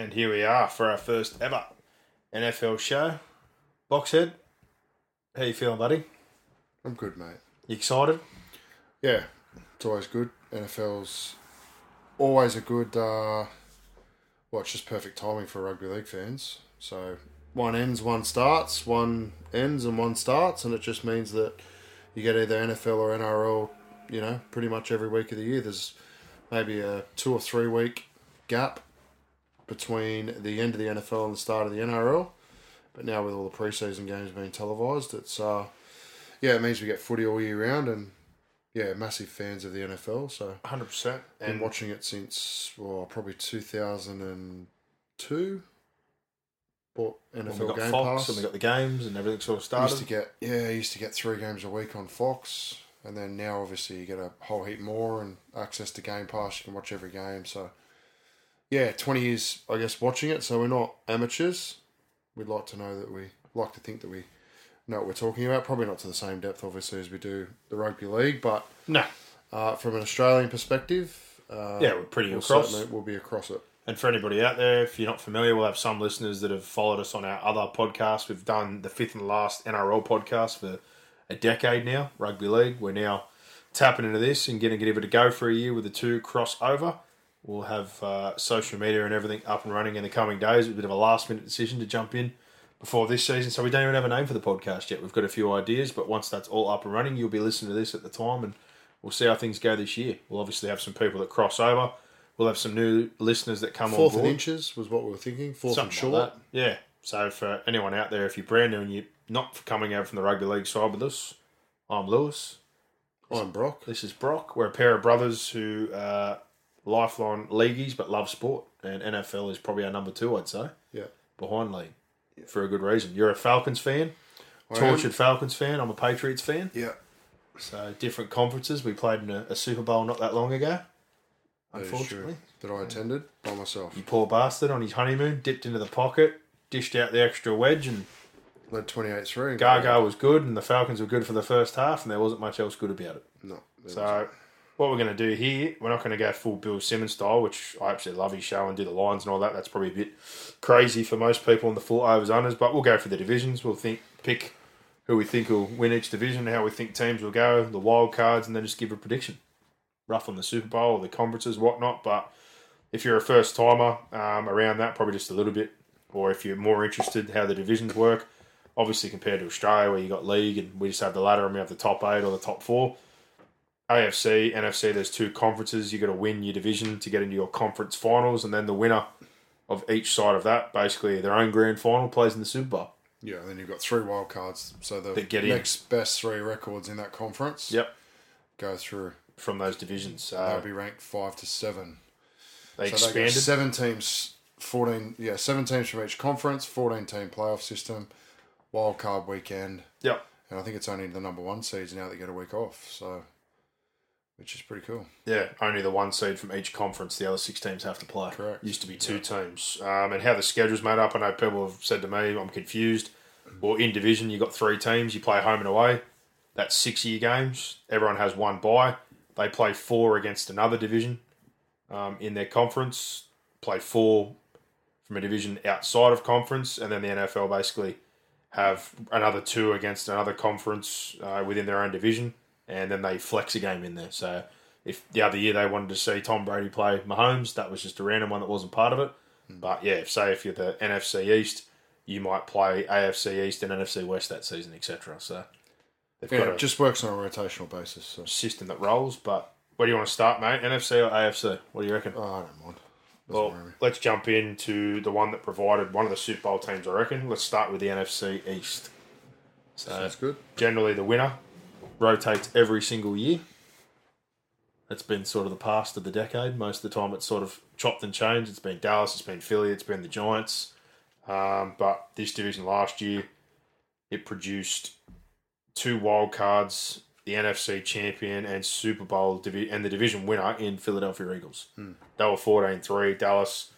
And here we are for our first ever NFL show. Boxhead, how you feeling, buddy? I'm good, mate. You excited? Yeah, it's always good. NFL's always a good. Uh, well, it's just perfect timing for rugby league fans. So one ends, one starts, one ends, and one starts, and it just means that you get either NFL or NRL. You know, pretty much every week of the year. There's maybe a two or three week gap between the end of the NFL and the start of the NRL. But now with all the preseason games being televised, it's uh, yeah, it means we get footy all year round, and yeah, massive fans of the NFL. So 100%. been And watching it since well, probably two thousand and two. Bought we NFL got Game Fox Pass. and we got the games and everything sort of I used started. to get yeah, used to get three games a week on Fox, and then now obviously you get a whole heap more and access to Game Pass. You can watch every game. So yeah, twenty years I guess watching it. So we're not amateurs. We'd like to know that we like to think that we know what we're talking about. Probably not to the same depth, obviously, as we do the rugby league, but no. uh, from an Australian perspective, uh, Yeah, we're pretty we'll across. we'll be across it. And for anybody out there, if you're not familiar, we'll have some listeners that have followed us on our other podcasts. We've done the fifth and last NRL podcast for a decade now, rugby league. We're now tapping into this and getting give it a go for a year with the two crossover. We'll have uh, social media and everything up and running in the coming days. A bit of a last minute decision to jump in before this season, so we don't even have a name for the podcast yet. We've got a few ideas, but once that's all up and running, you'll be listening to this at the time, and we'll see how things go this year. We'll obviously have some people that cross over. We'll have some new listeners that come Fourth on and board. inches was what we were thinking. Fourth Something and short. like that. Yeah. So for anyone out there, if you're brand new and you're not coming out from the rugby league side with us, I'm Lewis. I'm Brock. This is Brock. We're a pair of brothers who are lifelong leagueies but love sport, and NFL is probably our number two, I'd say, Yeah. behind league, for a good reason. You're a Falcons fan, I am. tortured Falcons fan. I'm a Patriots fan. Yeah. So different conferences. We played in a, a Super Bowl not that long ago. That Unfortunately. That I attended by myself. you poor bastard on his honeymoon dipped into the pocket, dished out the extra wedge, and Led 28 3. Gaga was good, and the Falcons were good for the first half, and there wasn't much else good about it. No. So, what we're going to do here, we're not going to go full Bill Simmons style, which I absolutely love his show and do the lines and all that. That's probably a bit crazy for most people in the full overs unders, but we'll go for the divisions. We'll think pick who we think will win each division, how we think teams will go, the wild cards, and then just give a prediction. Rough on the Super Bowl, the conferences, whatnot. But if you're a first timer um, around that, probably just a little bit, or if you're more interested how the divisions work, obviously compared to Australia where you got league and we just have the ladder and we have the top eight or the top four. AFC, NFC, there's two conferences. You've got to win your division to get into your conference finals, and then the winner of each side of that, basically their own grand final, plays in the Super Bowl. Yeah, and then you've got three wild cards. So the get in. next best three records in that conference Yep, go through. from those divisions. So They'll be ranked 5 to 7. they So they expanded. seven teams, 14, yeah, seven teams from each conference, 14 team playoff system, wild card weekend. Yep. And I think it's only the number one seeds now that get a week off. So, which is pretty cool. Yeah, only the one seed from each conference. The other six teams have to play. Correct. Used to be two teams. Um, and how the schedule's made up, I know people have said to me, I'm confused. Well, in division, you got three teams. You play home and away. That's six year games. Everyone has one bye. They play four against another division um, in their conference. Play four from a division outside of conference, and then the NFL basically have another two against another conference uh, within their own division, and then they flex a game in there. So if the other year they wanted to see Tom Brady play Mahomes, that was just a random one that wasn't part of it. Hmm. But yeah, if, say if you're the NFC East, you might play AFC East and NFC West that season, etc. So they've Yeah, got it just works on a rotational basis. So. system that rolls. But where do you want to start, mate? NFC or AFC? What do you reckon? Oh, I don't mind. Doesn't Well, worry let's jump into the one that provided one of the Super Bowl teams, I reckon. Let's start with the NFC East. So, Sounds good. generally, the winner rotates every single year. It's been sort of the past of the decade. Most of the time, it's sort of chopped and changed. It's been Dallas, it's been Philly, it's been the Giants. Um, but this division last year, it produced two wild cards, the NFC champion and Super Bowl divi- and the division winner in Philadelphia Eagles. They were 14-3, Dallas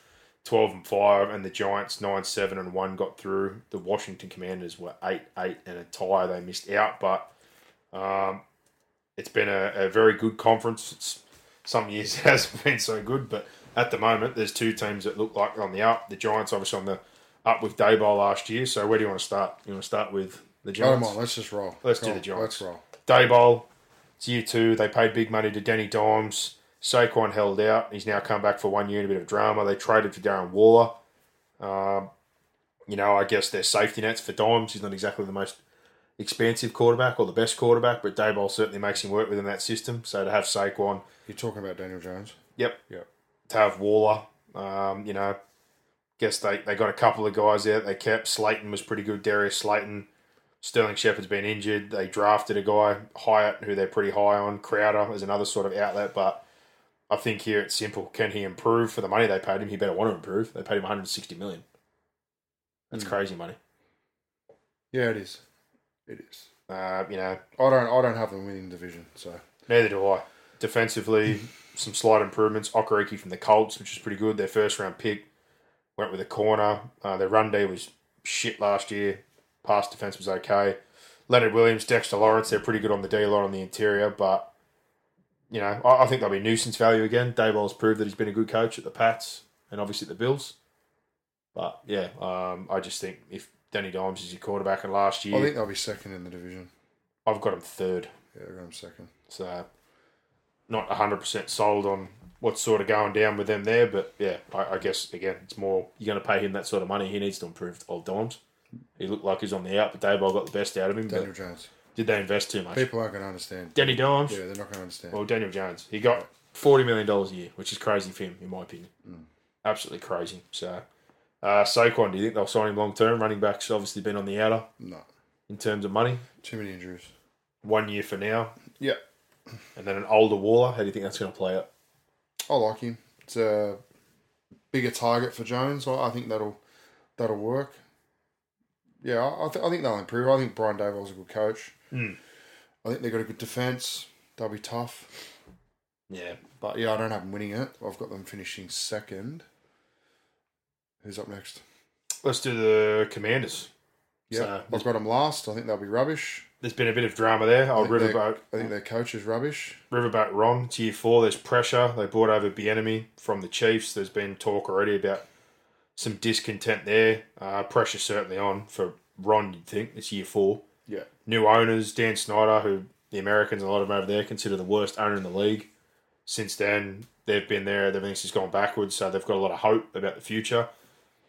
12 and 5 and the Giants 9-7 and 1 got through. The Washington Commanders were 8-8 and a tie they missed out, but um, it's been a, a very good conference. It's, some years it hasn't been so good, but at the moment, there's two teams that look like on the up. The Giants, obviously, on the up with Daboll last year. So where do you want to start? You want to start with the Giants? don't Giants? Let's just roll. Let's Go do on, the Giants. Let's roll. Daboll, it's year two. They paid big money to Danny Dimes. Saquon held out. He's now come back for one year in a bit of drama. They traded for Darren Waller. Um, you know, I guess they're safety nets for Dimes. He's not exactly the most expensive quarterback or the best quarterback, but Daboll certainly makes him work within that system. So to have Saquon, You're talking about Daniel Jones. yep, Yep. to have Waller, um, you know, guess they, they got a couple of guys out they kept. Slayton was pretty good. Darius Slayton. Sterling Shepard's been injured. They drafted a guy, Hyatt, who they're pretty high on. Crowder is another sort of outlet, but I think here it's simple. Can he improve for the money they paid him? He better want to improve. They paid him 160 million. That's Hmm. crazy money. Yeah, it is. It is. Uh, you know, I don't. I don't have them winning division. So neither do I. Defensively, some slight improvements. Okereke from the Colts, which is pretty good. Their first round pick went with a corner. Uh, their run D was shit last year. Pass defense was okay. Leonard Williams, Dexter Lawrence, they're pretty good on the D line on the interior, but you know, I, I think they'll be nuisance value again. Daboll's proved that he's been a good coach at the Pats and obviously at the Bills. But yeah, um, I just think if Danny Dimes is your quarterback, and last year I think they'll be second in the division. I've got him third. Yeah, they're going second. So, not 100% sold on what's sort of going down with them there. But yeah, I, I guess, again, it's more you're going to pay him that sort of money. He needs to improve old Dimes. He looked like he's on the out, but Daboll got the best out of him. Daniel Jones. did they invest too much? People aren't going to understand. Danny Dimes? Yeah, they're not going to understand. Well, Daniel Jones. He got $40 million a year, which is crazy for him, in my opinion. Mm. Absolutely crazy. So, uh, Saquon, do you think they'll sign him long term? Running back's obviously been on the outer no, in terms of money. too many injuries. One year for now, Yeah, and then an older Waller. How do you think that's going to play out? I like him. It's a bigger target for Jones. I think that'll that'll work. Yeah, I, I, th- I think they'll improve. I think Brian Daboll's a good coach. Mm. I think they've got a good defense. They'll be tough. Yeah, But yeah, I don't have them winning it. I've got them finishing second. Who's up next? Let's do the Commanders. Yeah, So, I've got them last. I think they'll be rubbish. there's been a bit of drama there. Oh, I Riverboat, I think their coach is rubbish. Riverboat Ron, it's year four. There's pressure. They brought over Bieniemy from the Chiefs. There's been talk already about some discontent there. Uh, pressure certainly on for Ron, you'd think. It's year four. Yeah. New owners, Dan Snyder, who the Americans, a lot of them over there, consider the worst owner in the league. Since then, they've been there. Everything's just gone backwards, so they've got a lot of hope about the future.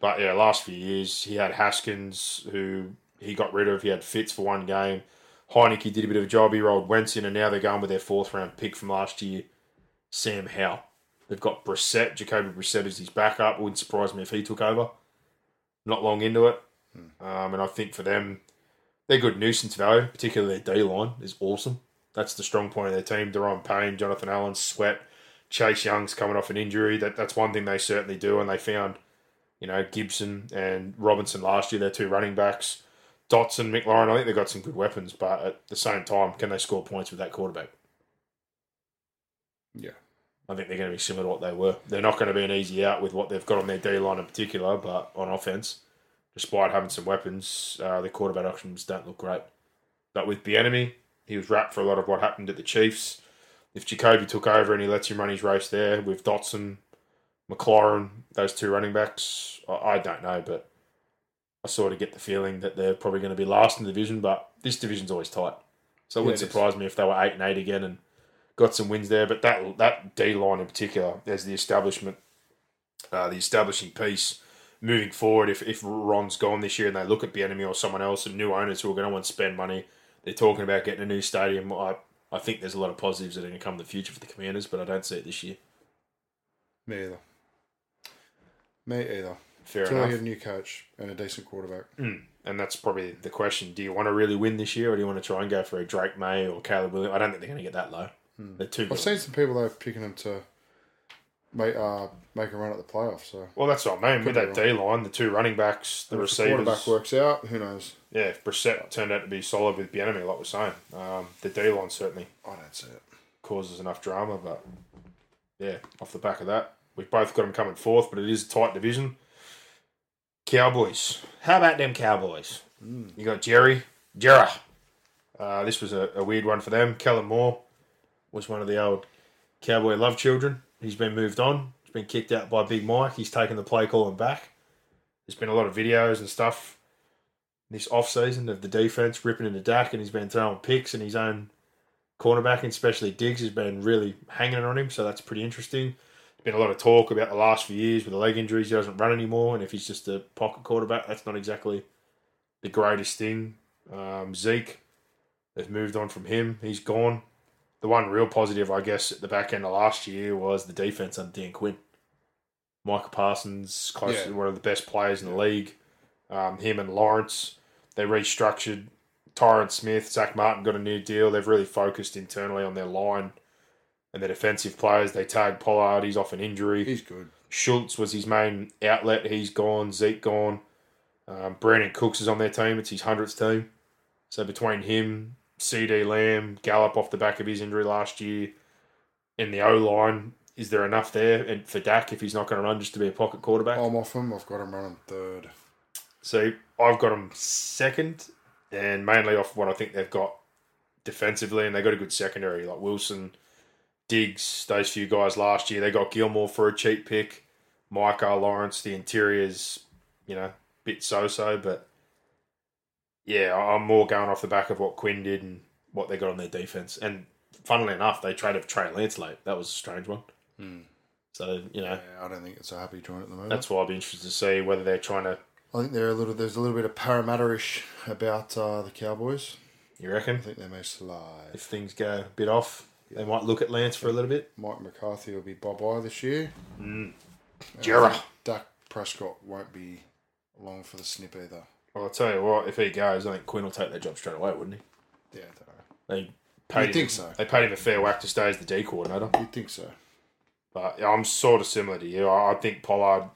But yeah, last few years, he had Haskins, who he got rid of. He had Fitz for one game. Heinicke did a bit of a job. He rolled Wentz in, and now they're going with their fourth round pick from last year, Sam Howell. They've got Brissett, Jacoby Brissett as his backup. Wouldn't surprise me if he took over. Not long into it. Um, and I think for them, they're good nuisance value, particularly their D line is awesome. That's the strong point of their team. Daron Payne, Jonathan Allen, Sweat, Chase Young's coming off an injury. That that's one thing they certainly do, and they found, you know, Gibson and Robinson last year. They're two running backs. Dotson, McLaurin. I think they've got some good weapons, but at the same time, can they score points with that quarterback? Yeah. I think they're going to be similar to what they were. They're not going to be an easy out with what they've got on their D line in particular, but on offense, despite having some weapons, uh, the quarterback options don't look great. But with Bieniemy, he was wrapped for a lot of what happened at the Chiefs. If Jacoby took over and he lets him run his race there with Dotson, McLaurin, those two running backs, I, I don't know, but I sort of get the feeling that they're probably going to be last in the division. But this division's always tight, so it Yeah, wouldn't it is. surprise me if they were eight and eight again and got some wins there. But that that D line in particular, there's the establishment, uh, the establishing piece moving forward. If if Ron's gone this year and they look at the enemy or someone else and new owners who are going to want to spend money, they're talking about getting a new stadium. I I think there's a lot of positives that are going to come in the future for the Commanders, but I don't see it this year. Me either. Me either. Fair Until I enough. get a new coach and a decent quarterback. And that's probably the question. Do you want to really win this year or do you want to try and go for a Drake Maye or Caleb Williams? I don't think they're going to get that low. They're too I've seen some people though picking them to make uh make a run at the playoffs. So Well, that's what I mean. With that D line, the two running backs, the if the quarterback works out, who knows? Yeah, if Brissett turned out to be solid with Bieniemy, like we're saying, um, the D line certainly I don't see it. causes enough drama. But yeah, off the back of that, we've both got them coming fourth, but it is a tight division. Cowboys. How about them Cowboys? You got Jerry, Jerry. Uh, this was a, a weird one for them. Kellen Moore was one of the old Cowboy love children. He's been moved on. He's been kicked out by Big Mike. He's taken the play calling back. There's been a lot of videos and stuff this off season of the defense ripping into Dak, and he's been throwing picks, and his own cornerback, and especially Diggs, has been really hanging on him. So that's pretty interesting. Been a lot of talk about the last few years with the leg injuries. He doesn't run anymore, and if he's just a pocket quarterback, that's not exactly the greatest thing. Um, Zeke, they've moved on from him. He's gone. The one real positive, I guess, at the back end of last year was the defense under Dan Quinn. Micah Parsons, close Yeah. to one of the best players in the league. Um, him and Lawrence, they restructured. Tyron Smith, Zach Martin got a new deal. They've really focused internally on their line and their defensive players. They tagged Pollard. He's off an injury. He's good. Schultz was his main outlet. He's gone. Zeke gone. Um, Brandin Cooks is on their team. It's his hundredth team. So between him, CeeDee Lamb, Gallup off the back of his injury last year, in the O line, is there enough there and for Dak if he's not going to run just to be a pocket quarterback? I'm off him. I've got him running third. So I've got them second, and mainly off what I think they've got defensively, and they got a good secondary like Wilson, Diggs, those few guys last year. They got Gilmore for a cheap pick, Micah Lawrence. The interior's you know bit so-so, but yeah, I'm more going off the back of what Quinn did and what they got on their defense. And funnily enough, they traded Trey Lance late. That was a strange one. So you know Yeah, I don't think it's a happy joint at the moment. that's why I'll be interested to see whether they're trying to. I think they're a little. There's a little bit of Parramatta-ish about uh, the Cowboys. You reckon? I think they may slide. if things go a bit off, they might look at Lance for a little bit. Mike McCarthy will be bye bye this year. Mm. Jera. Dak Prescott won't be along for the snip either. Well, I'll tell you what, if he goes, I think Quinn will take that job straight away, wouldn't he? Yeah, I don't know. They paid him, think so. They paid him a fair whack to stay as the D coordinator. You'd think so. But yeah, I'm sort of similar to you. I I think Pollard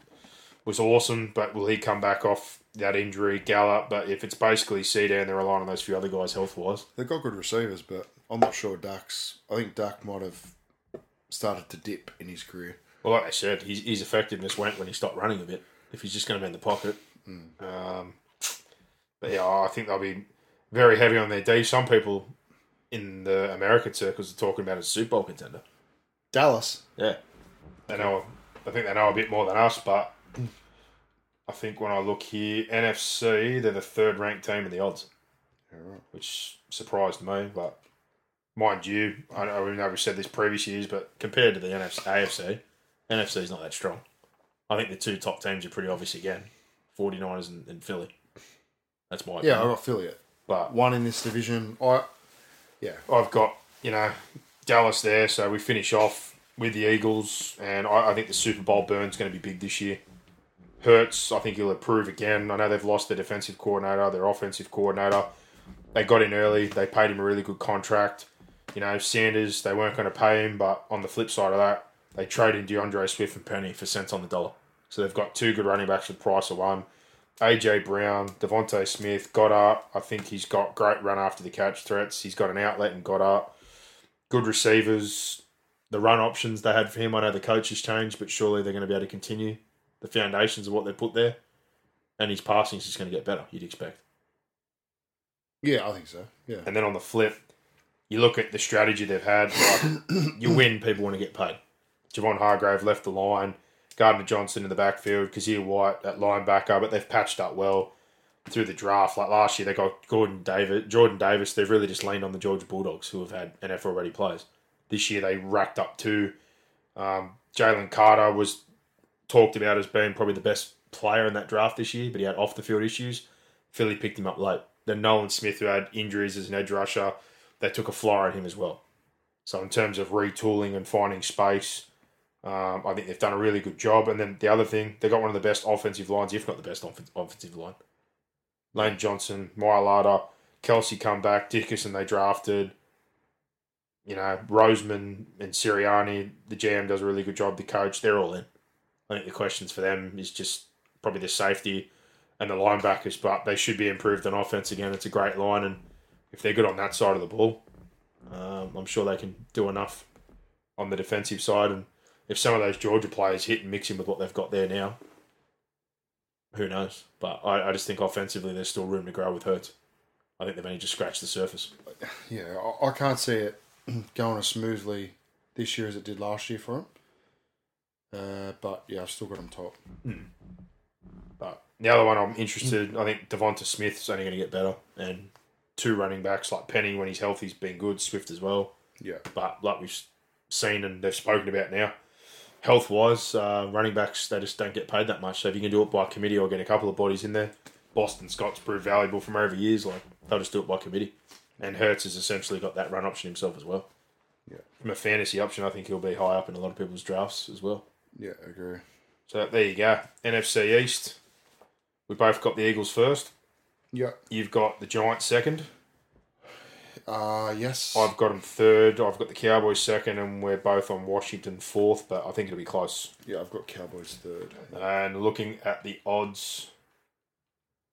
was awesome, but will he come back off that injury? Gallup, but if it's basically C down, they're relying on those few other guys health wise. They've got good receivers, but I'm not sure Dak's. I think Dak might have started to dip in his career. Well, like I said, his, his effectiveness went when he stopped running a bit. If he's just going to be in the pocket. Um, but yeah, I think they'll be very heavy on their D. Some people in the American circles are talking about a Super Bowl contender. Dallas. Yeah, they know. I think they know a bit more than us, but I think when I look here, NFC, they're the third ranked team in the odds, Yeah, right. which surprised me. But mind you, I know we know we said this previous years, but compared to the NFC, AFC, NFC is not that strong. I think the two top teams are pretty obvious again 49ers and, and Philly. That's my Yeah, I opinion. got Philly at But one in this division. I yeah, I've got, you know, Dallas there, so we finish off with the Eagles, and I, I think the Super Bowl burn's going to be big this year. Hurts, I think he'll improve again. I know they've lost their defensive coordinator, their offensive coordinator. They got in early, they paid him a really good contract. You know, Sanders, they weren't going to pay him, but on the flip side of that, they traded DeAndre Swift and Penny for cents on the dollar. So they've got two good running backs for the price of one. AJ Brown, DeVonta Smith, Goedert. I think he's got great run after the catch threats. He's got an outlet in Goedert. Good receivers. The run options they had for him, I know the coach has changed, but surely they're going to be able to continue the foundations of what they put there. And his passing is just going to get better, you'd expect. yeah, I think so. Yeah, And then on the flip, you look at the strategy they've had. Like, you win, people want to get paid. Javon Hargrave left the line. Gardner Johnson in the backfield. Kyzir White at linebacker, but they've patched up well through the draft. Like last year, they got Gordon Davis, Jordan Davis. They've really just leaned on the Georgia Bulldogs, who have had NFL ready players. This year, they racked up two. Um, Jalen Carter was talked about as being probably the best player in that draft this year, but he had off the field issues. Philly picked him up late. Then Nolan Smith, who had injuries as an edge rusher, they took a flyer on him as well. So in terms of retooling and finding space, um, I think they've done a really good job. And then the other thing, they got one of the best offensive lines, if not the best offen- offensive line. Lane Johnson, Mailata, Kelce come back, Dickerson they drafted. You know, Roseman and Sirianni, the GM does a really good job. The coach, they're all in. I think the questions for them is just probably the safety and the linebackers, but they should be improved on offense again. It's a great line, and if they're good on that side of the ball, um, I'm sure they can do enough on the defensive side. And if some of those Georgia players hit and mix in with what they've got there now, who knows? But I, I just think offensively there's still room to grow with Hurts. I think they've only just scratched the surface. yeah, I, I can't see it going as smoothly this year as it did last year for him. Uh, but yeah, I've still got them top. But the other one I'm interested, I think DeVonta Smith's only going to get better, and two running backs like Penny when he's healthy he's been good, Swift as well. Yeah, But like we've seen and they've spoken about now, health wise, uh, running backs they just don't get paid that much. So if you can do it by committee or get a couple of bodies in there, Boston Scott's proved valuable from over years. Like they'll just do it by committee, and Hurts has essentially got that run option himself as well. Yeah. From a fantasy option, I think he'll be high up in a lot of people's drafts as well. yeah, I agree. So there you go. NFC East. We both got the Eagles first. Yeah. You've got the Giants second. Uh yes. I've got them third. I've got the Cowboys second, and we're both on Washington fourth. But I think it'll be close. yeah, I've got Cowboys third. And looking at the odds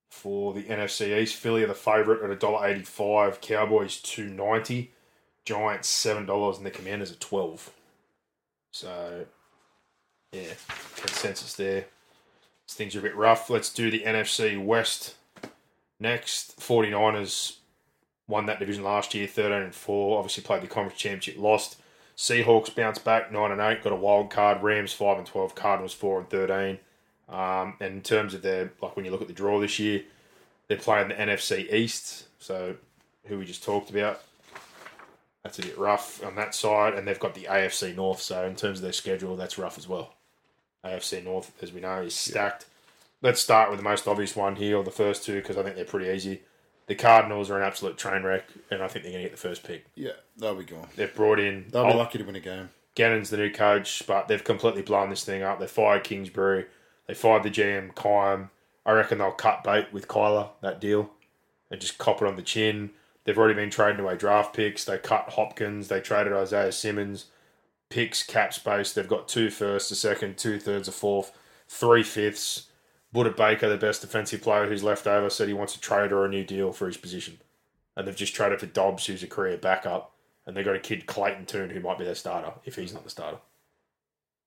for the NFC East, Philly are the favourite at $1.85, Cowboys two ninety, Giants seven dollars, and the Commanders at twelve. So, yeah, consensus there. Things are a bit rough. Let's do the NFC West next. 49ers won that division last year, 13 and 4. Obviously played the conference championship, lost. Seahawks bounced back 9 and 8, got a wild card. Rams 5 and 12, Cardinals 4 and 13. Um, and in terms of their, like when you look at the draw this year, they're playing the NFC East, so who we just talked about. That's a bit rough on that side, and they've got the AFC North. So in terms of their schedule, that's rough as well. AFC North, as we know, is stacked. Let's start with the most obvious one here, or the first two, because I think they're pretty easy. The Cardinals are an absolute train wreck, and I think they're going to get the first pick. Yeah, they'll be gone. They've brought in They'll be lucky to win a game. Gannon's the new coach, but they've completely blown this thing up. They fired Kingsbury. They fired the GM, Keim. I reckon they'll cut bait with Kyler, that deal, and just cop it on the chin. They've already been trading away draft picks. They cut Hopkins. They traded Isaiah Simmons. Picks, cap space. They've got two firsts, a second, two thirds, a fourth, three fifths. Budda Baker, the best defensive player who's left over, said he wants a trade or a new deal for his position. And they've just traded for Dobbs, who's a career backup. And they've got a kid, Clayton Tune, who might be their starter if he's not the starter.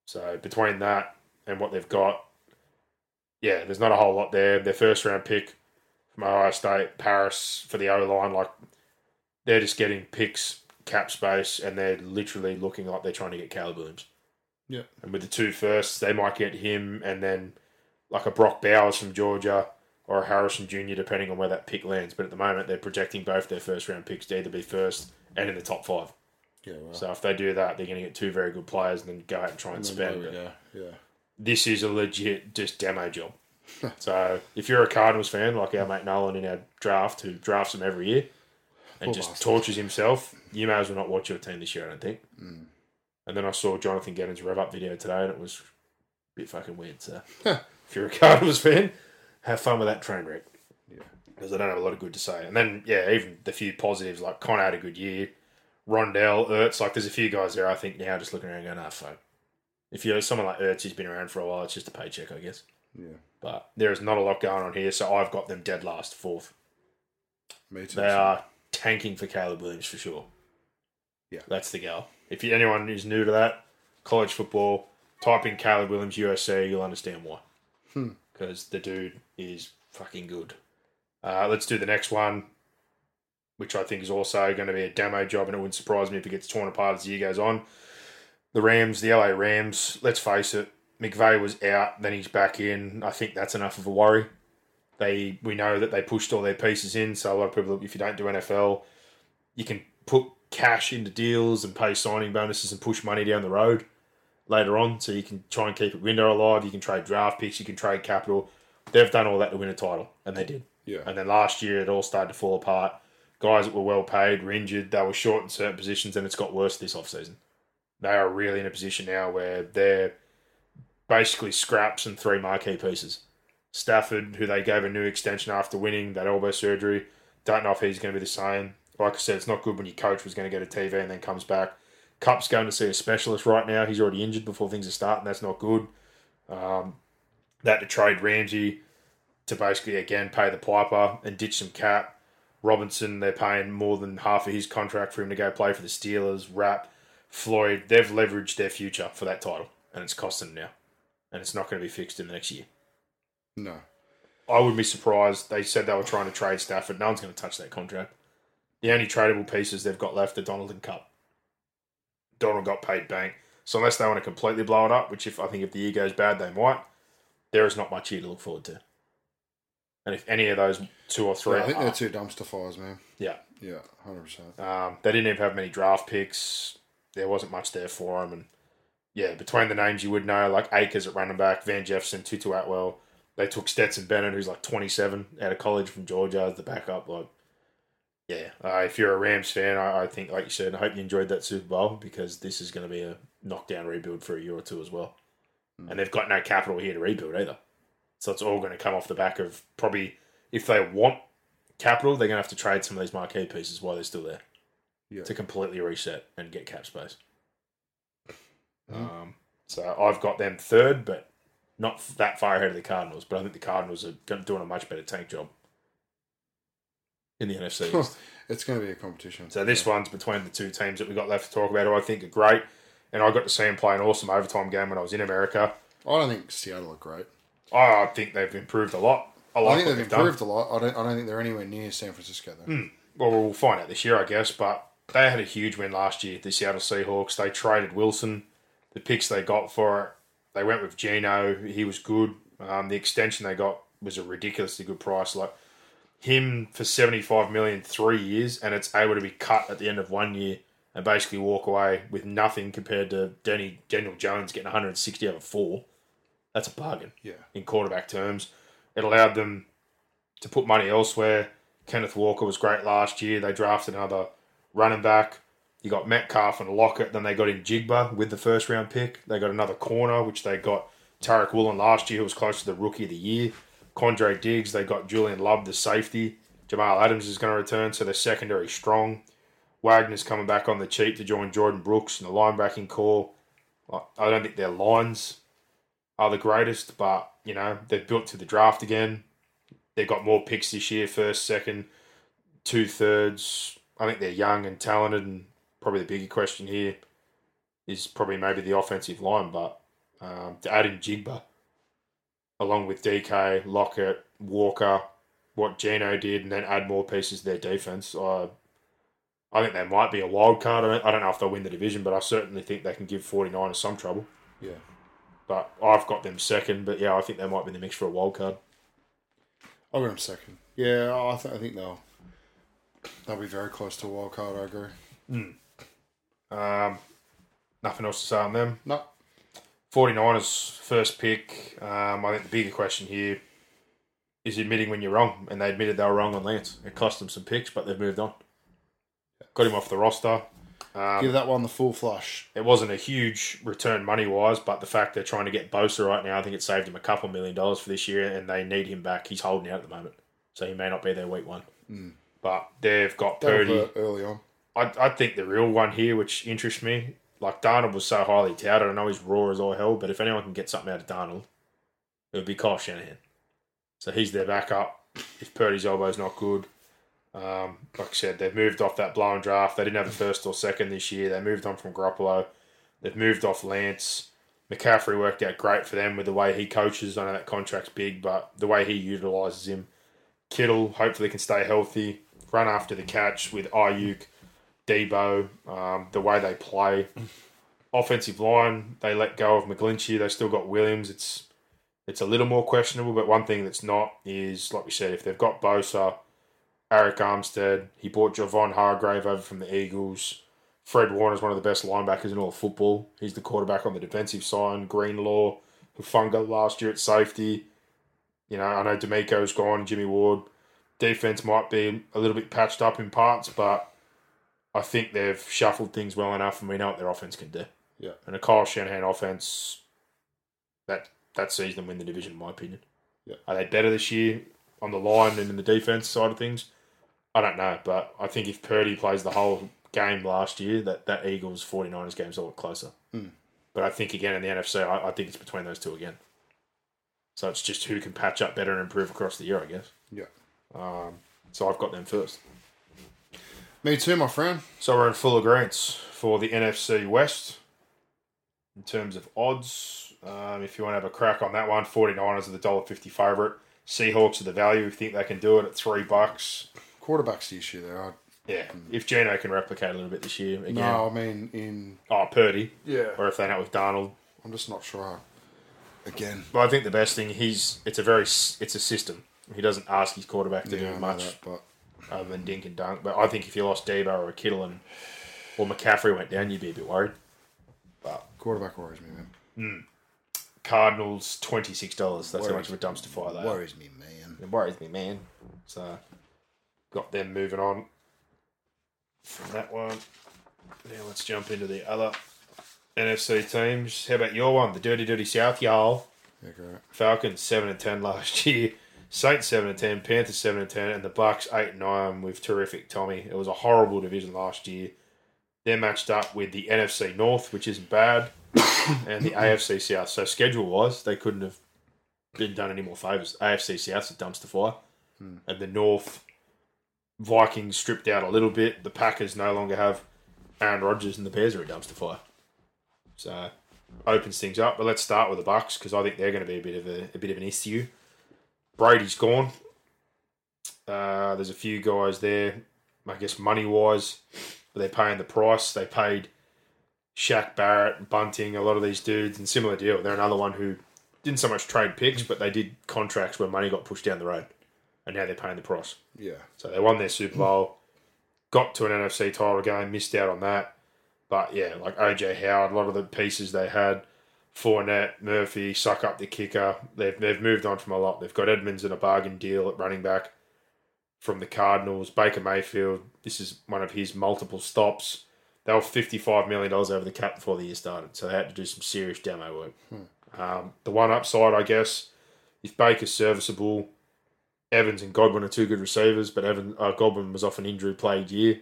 So between that and what they've got, yeah, there's not a whole lot there. Their first round pick from Ohio State, Paris for the O line, like they're just getting picks, cap space, and they're literally looking like they're trying to get Caleb Williams. Yeah. And with the two firsts, they might get him and then like a Brock Bowers from Georgia or a Harrison Jr., depending on where that pick lands. But at the moment, they're projecting both their first round picks to either be first and in the top five. Yeah, well. So if they do that, they're going to get two very good players and then go out and try and, and spend. it. Yeah. This is a legit just demo job. so if you're a Cardinals fan, like our mate Nolan in our draft, who drafts them every year and Poor just bastard. tortures himself, you may as well not watch your team this year, I don't think. Mm. And then I saw Jonathan Gannon's rev up video today and it was a bit fucking weird. So if you're a Cardinals fan, have fun with that train wreck. Yeah. Because I don't have a lot of good to say. And then, yeah, even the few positives, like Conner had a good year. Rondale, Ertz, like there's a few guys there I think now just looking around going, ah, fuck. If you're someone like Ertz who's been around for a while, it's just a paycheck, I guess. Yeah. But there is not a lot going on here, so I've got them dead last, fourth. Me too. They are tanking for Caleb Williams for sure. Yeah. That's the gal. If you, anyone who's new to that, college football, type in Caleb Williams USA, you'll understand why. Hmm. Because the dude is fucking good. Uh, let's do the next one, which I think is also going to be a demo job, and it wouldn't surprise me if it gets torn apart as the year goes on. The Rams, the LA Rams, let's face it, McVay was out, then he's back in. I think that's enough of a worry. They we know that they pushed all their pieces in, so a lot of people, if you don't do NFL, you can put cash into deals and pay signing bonuses and push money down the road later on, so you can try and keep it window alive. You can trade draft picks, you can trade capital. They've done all that to win a title, and they did. Yeah. And then last year, it all started to fall apart. Guys that were well paid were injured. They were short in certain positions, and it's got worse this offseason. They are really in a position now where they're basically scraps and three marquee pieces. Stafford, who they gave a new extension after winning that elbow surgery, don't know if he's going to be the same. Like I said, it's not good when your coach was going to get a TV and then comes back. Kupp's going to see a specialist right now. He's already injured before things are starting. That's not good. Um, that to trade Ramsey to basically again pay the piper and ditch some cap. Robinson, they're paying more than half of his contract for him to go play for the Steelers. Rapp, Floyd, they've leveraged their future for that title, and it's costing them now, and it's not going to be fixed in the next year. No. I wouldn't be surprised. They said they were trying to trade Stafford. No one's going to touch that contract. The only tradable pieces they've got left are Donald and Kupp. Donald got paid bank. So unless they want to completely blow it up, which if I think if the year goes bad, they might. There is not much here to look forward to. And if any of those two or three, Yeah, I think are- they're two dumpster fires, man. yeah, Yeah, hundred percent. um, they didn't even have many draft picks. There wasn't much there for them, and yeah, between the names you would know, like Akers at running back, Van Jefferson, Tutu Atwell. They took Stetson Bennett, who's like 27 out of college from Georgia, as the backup. Like, yeah, uh, if you're a Rams fan, I, I think, like you said, I hope you enjoyed that Super Bowl because this is going to be a knockdown rebuild for a year or two as well. And they've got no capital here to rebuild either. So it's all going to come off the back of probably, if they want capital, they're going to have to trade some of these marquee pieces while they're still there Yeah. to completely reset and get cap space. Mhm. Um, so I've got them third, but not that far ahead of the Cardinals. But I think the Cardinals are doing a much better tank job in the NFC. It's going to be a competition. So this one's between the two teams that we got left to talk about, who I think are great. And I got to see them play an awesome overtime game when I was in America. I don't think Seattle are great. I think they've improved a lot. I like I think they've they've done. improved a lot. I don't. I don't think they're anywhere near San Francisco though. well, we'll find out this year, I guess. But they had a huge win last year, the Seattle Seahawks. They traded Wilson. The picks they got for it, they went with Geno. He was good. Um, the extension they got was a ridiculously good price. Like him for seventy five million three years, and it's able to be cut at the end of one year and basically walk away with nothing compared to Danny Daniel Jones getting one hundred and sixty over four. That's a bargain Yeah. in quarterback terms. It allowed them to put money elsewhere. Kenneth Walker was great last year. They drafted another running back. You got Metcalf and Lockett. Then they got in Jigba with the first round pick. They got another corner, which they got Tariq Woolen last year, who was close to the rookie of the year. Quandre Diggs. They got Julian Love, the safety. Jamal Adams is going to return, so they're secondary strong. Wagner's coming back on the cheap to join Jordyn Brooks in the linebacking core. I I don't think their lines are the greatest, but you know they've built to the draft again. They've got more picks this year, first, second, two thirds. I think they're young and talented, and probably the bigger question here is probably maybe the offensive line. But um, to add in Jigba, along with DK, Lockett, Walker, what Geno did, and then add more pieces to their defense, I I think they might be a wild card. I don't, I don't know if they'll win the division, but I certainly think they can give 49ers some trouble. Yeah. But I've got them second. But yeah, I think they might be in the mix for a wild card. I'll go them second. Yeah, I, th- I think they'll they'll be very close to a wild card. I agree. Um, nothing else to say on them. No, 49ers first pick. Um, I think the bigger question here is admitting when you're wrong, and they admitted they were wrong on Lance. It cost them some picks, but they've moved on. Got him off the roster. Um, give that one the full flush. it wasn't a huge return money wise, but the fact they're trying to get Bosa right now, I think it saved him a couple million dollars for this year, and they need him back. He's holding out at the moment, so he may not be their week one. But they've got Purdy. early on. I, I think the real one here, which interests me, like Darnold was so highly touted. I know he's raw as all hell, but if anyone can get something out of Darnold, it would be Kyle Shanahan. So he's their backup. If Purdy's elbow's not good, um, like I said, they've moved off that blown draft. They didn't have a first or second this year. They moved on from Garoppolo. They've moved off Lance. McCaffrey worked out great for them with the way he coaches. I know that contract's big, but the way he utilises him. Kittle hopefully can stay healthy, run after the catch with Aiyuk, Debo, um, the way they play. Offensive line, they let go of McGlinchey. They still got Williams. It's it's a little more questionable, but one thing that's not is, like we said, if they've got Bosa, Arik Armstead, he bought Javon Hargrave over from the Eagles. Fred Warner's one of the best linebackers in all of football. He's the quarterback on the defensive side. Greenlaw, Hufanga last year at safety. You know, I know DeMeco's gone, Jimmy Ward. Defense might be a little bit patched up in parts, but I think they've shuffled things well enough, and we know what their offense can do. Yeah. And a Kyle Shanahan offense, that that sees them win the division, in my opinion. Yeah. Are they better this year on the line and in the defense side of things? I don't know, but I think if Purdy plays the whole game last year, that, that Eagles 49ers game's a lot closer. Mm. But I think, again, in the NFC, I, I think it's between those two again. So it's just who can patch up better and improve across the year, I guess. Yeah. Um, so I've got them first. Me too, my friend. So we're in full agreement for the NFC West in terms of odds. Um, if you want to have a crack on that one, 49ers are the $1.50 favourite. Seahawks are the value. We think they can do it at three bucks. Quarterback's the issue there. Yeah, if Geno can replicate a little bit this year again. No, I mean in Oh, Purdy. yeah. Or if they're know with Donald. I'm just not sure. Again, But I think the best thing he's it's a very s- it's a system. He doesn't ask his quarterback to yeah, I do know much that, but Uh, other than dink and dunk. But I think if you lost Debo or a Kittle and or McCaffrey went down, you'd be a bit worried. But quarterback worries me, man. Mm. Cardinals twenty six dollars. That's how much of a dumpster fire they are. Worries me, man. It worries me, man. So got them moving on from that one. Now let's jump into the other NFC teams. How about your one, the Dirty Dirty South, y'all? Yeah, great. Falcons seven and ten last year. Saints seven and ten, Panthers seven and ten, and the Bucs eight and nine with terrific Tommy. It was a horrible division last year. They're matched up with the NFC North, which isn't bad, and the AFC South. So schedule wise, they couldn't have been done any more favors. AFC South's a dumpster fire, hmm. and the North Vikings stripped out a little bit. The Packers no longer have Aaron Rodgers, and the Bears are a dumpster fire. So opens things up. But let's start with the Bucs because I think they're going to be a bit of a, a bit of an issue. Brady's gone. Uh, there's a few guys there, I guess money wise, but they're paying the price. They paid Shaq Barrett, Bunting, a lot of these dudes, and similar deal. They're another one who didn't so much trade picks, but they did contracts where money got pushed down the road, and now they're paying the price. Yeah, So they won their Super Bowl, got to an NFC title game, missed out on that. But yeah, like OJ Howard, a lot of the pieces they had, Fournette, Murphy, Succop the kicker. They've they've moved on from a lot. They've got Edmonds in a bargain deal at running back from the Cardinals. Baker Mayfield, this is one of his multiple stops. They were fifty-five million dollars over the cap before the year started, so they had to do some serious demo work. Um, the one upside, I guess, if Baker's serviceable, Evans and Godwin are two good receivers, but Evan uh, Godwin was off an injury plagued year.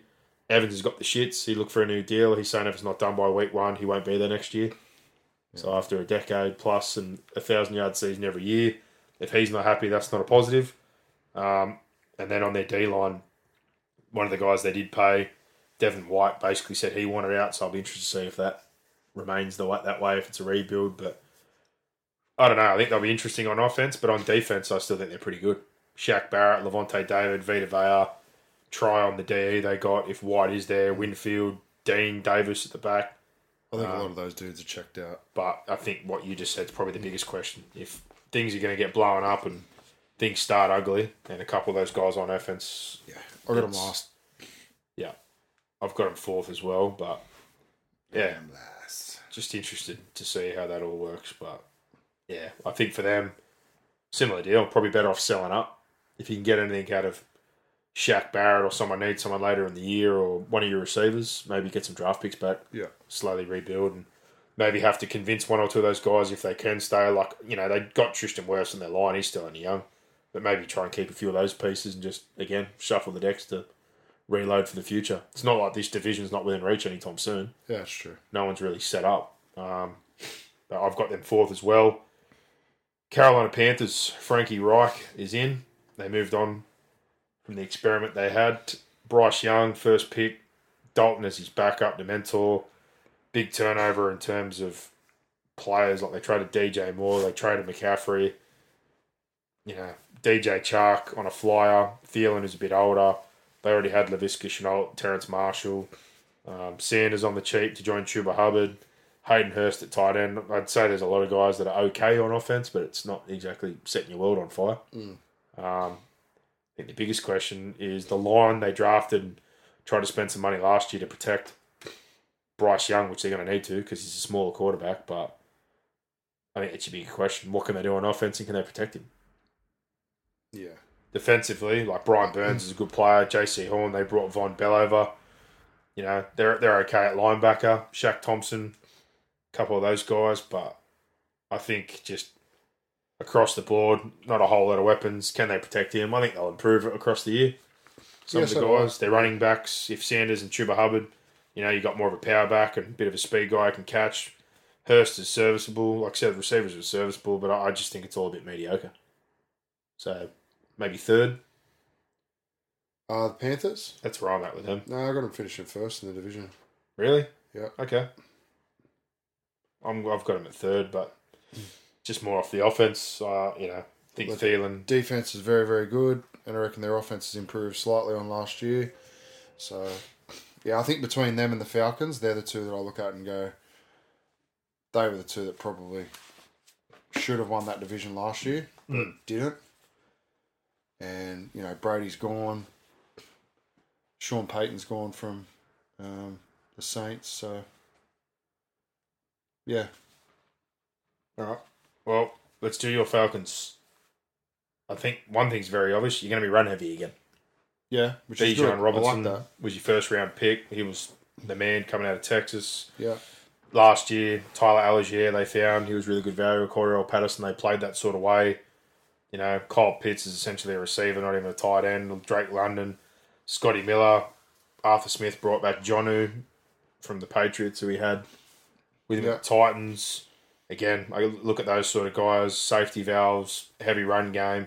Evans has got the shits. He looked for a new deal. He's saying if it's not done by week one, he won't be there next year. So after a decade plus and a thousand yard season every year, if he's not happy, that's not a positive. Um, and then on their D line, one of the guys they did pay, Devin White, basically said he wanted out. So I'll be interested to see if that remains the way, that way if it's a rebuild. But I don't know. I think they'll be interesting on offense, but on defense, I still think they're pretty good. Shaq Barrett, Lavonte David, Vita Vea, try on the DE they got. If White is there, Winfield, Dean, Davis at the back. I think a lot um, of those dudes are checked out. But I think what you just said is probably the biggest question. If things are going to get blown up and things start ugly, and a couple of those guys on offense, Yeah, I got them last. Yeah, I've got them fourth as well. But yeah, just interested to see how that all works. But yeah, I think for them, similar deal. Probably better off selling up if you can get anything out of Shaq Barrett or someone needs someone later in the year or one of your receivers. Maybe get some draft picks back. Yeah, slowly rebuild and maybe have to convince one or two of those guys if they can stay. Like, you know, they got Tristan Wirfs in their line. He's still only young. But maybe try and keep a few of those pieces and just, again, shuffle the decks to reload for the future. It's not like this division's not within reach anytime soon. yeah, it's true. No one's really set up. Um, but I've got them fourth as well. Carolina Panthers, Frankie Reich is in. They moved on from the experiment they had. Bryce Young, first pick. Dalton as his backup, the mentor. Big turnover in terms of players. Like they traded DJ Moore, they traded McCaffrey. You know, DJ Chark on a flyer. Thielen is a bit older. They already had Laviska Shenault, Terrace Marshall. Um, Sanders on the cheap to join Chuba Hubbard. Hayden Hurst at tight end. I'd say there's a lot of guys that are okay on offense, but it's not exactly setting your world on fire. Um, I think the biggest question is the line they drafted and tried to spend some money last year to protect Bryce Young, which they're going to need to because he's a smaller quarterback. But I think be a question. What can they do on offense and can they protect him? Yeah, defensively, like Brian Burns is a good player. Jaycee Horn, they brought Vonn Bell over. You know, they're they're okay at linebacker. Shaq Thompson, a couple of those guys, but I think just across the board, not a whole lot of weapons. Can they protect him? I think they'll improve it across the year. Some Yes, of the guys, their running backs, if Sanders and Chuba Hubbard, you know, you got more of a power back and a bit of a speed guy can catch. Hurst is serviceable. Like I said, receivers are serviceable, but I I just think it's all a bit mediocre. So maybe third. uh, the Panthers. That's where I'm at with them. No, I got them finishing first in the division. Really? Yeah. Okay. I'm, I've got them at third, but just more off the offense. Uh, you know, think Look- Thielen. Defense is very, very good, and I reckon their offense has improved slightly on last year. So, yeah, I think between them and the Falcons, they're the two that I look at and go, they were the two that probably should have won that division last year, but didn't. And, you know, Brady's gone. Sean Payton's gone from um, the Saints. So, yeah. All right. Let's do your Falcons. I think one thing's very obvious. You're going to be run heavy again. Yeah. Which is good. Bijan I like Robinson that. was your first round pick. He was the man coming out of Texas. Yeah. Last year, Tyler Allgeier, they found he was really good value. Cordell Patterson, they played that sort of way. You know, Kyle Pitts is essentially a receiver, not even a tight end. Drake London, Scotty Miller, Arthur Smith brought back Jonnu from the Patriots, who he had with Yeah. the Titans. Again, I look at those sort of guys, safety valves, heavy run game,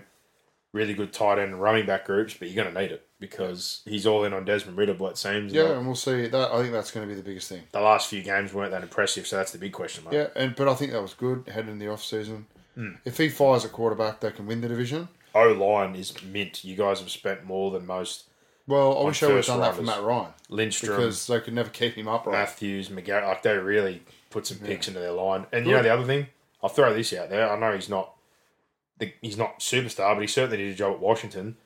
really good tight end and running back groups, but you're going to need it because he's all in on Desmond Ridder, what it seems. Yeah, Like, and we'll see. That I think that's going to be the biggest thing. the last few games weren't that impressive, so that's the big question mark. Yeah, and but I think that was good heading in the off season. Hmm. If he fires a quarterback, they can win the division. O line is mint. You guys have spent more than most. Well, I wish I would have done that for. Matt Ryan Lindstrom, because they could never keep him upright. Matthews, McGarrett, like they really put some picks into their line. And you know the other thing, I'll throw this out there. I know he's not, the, he's not superstar, but he certainly did a job at Washington.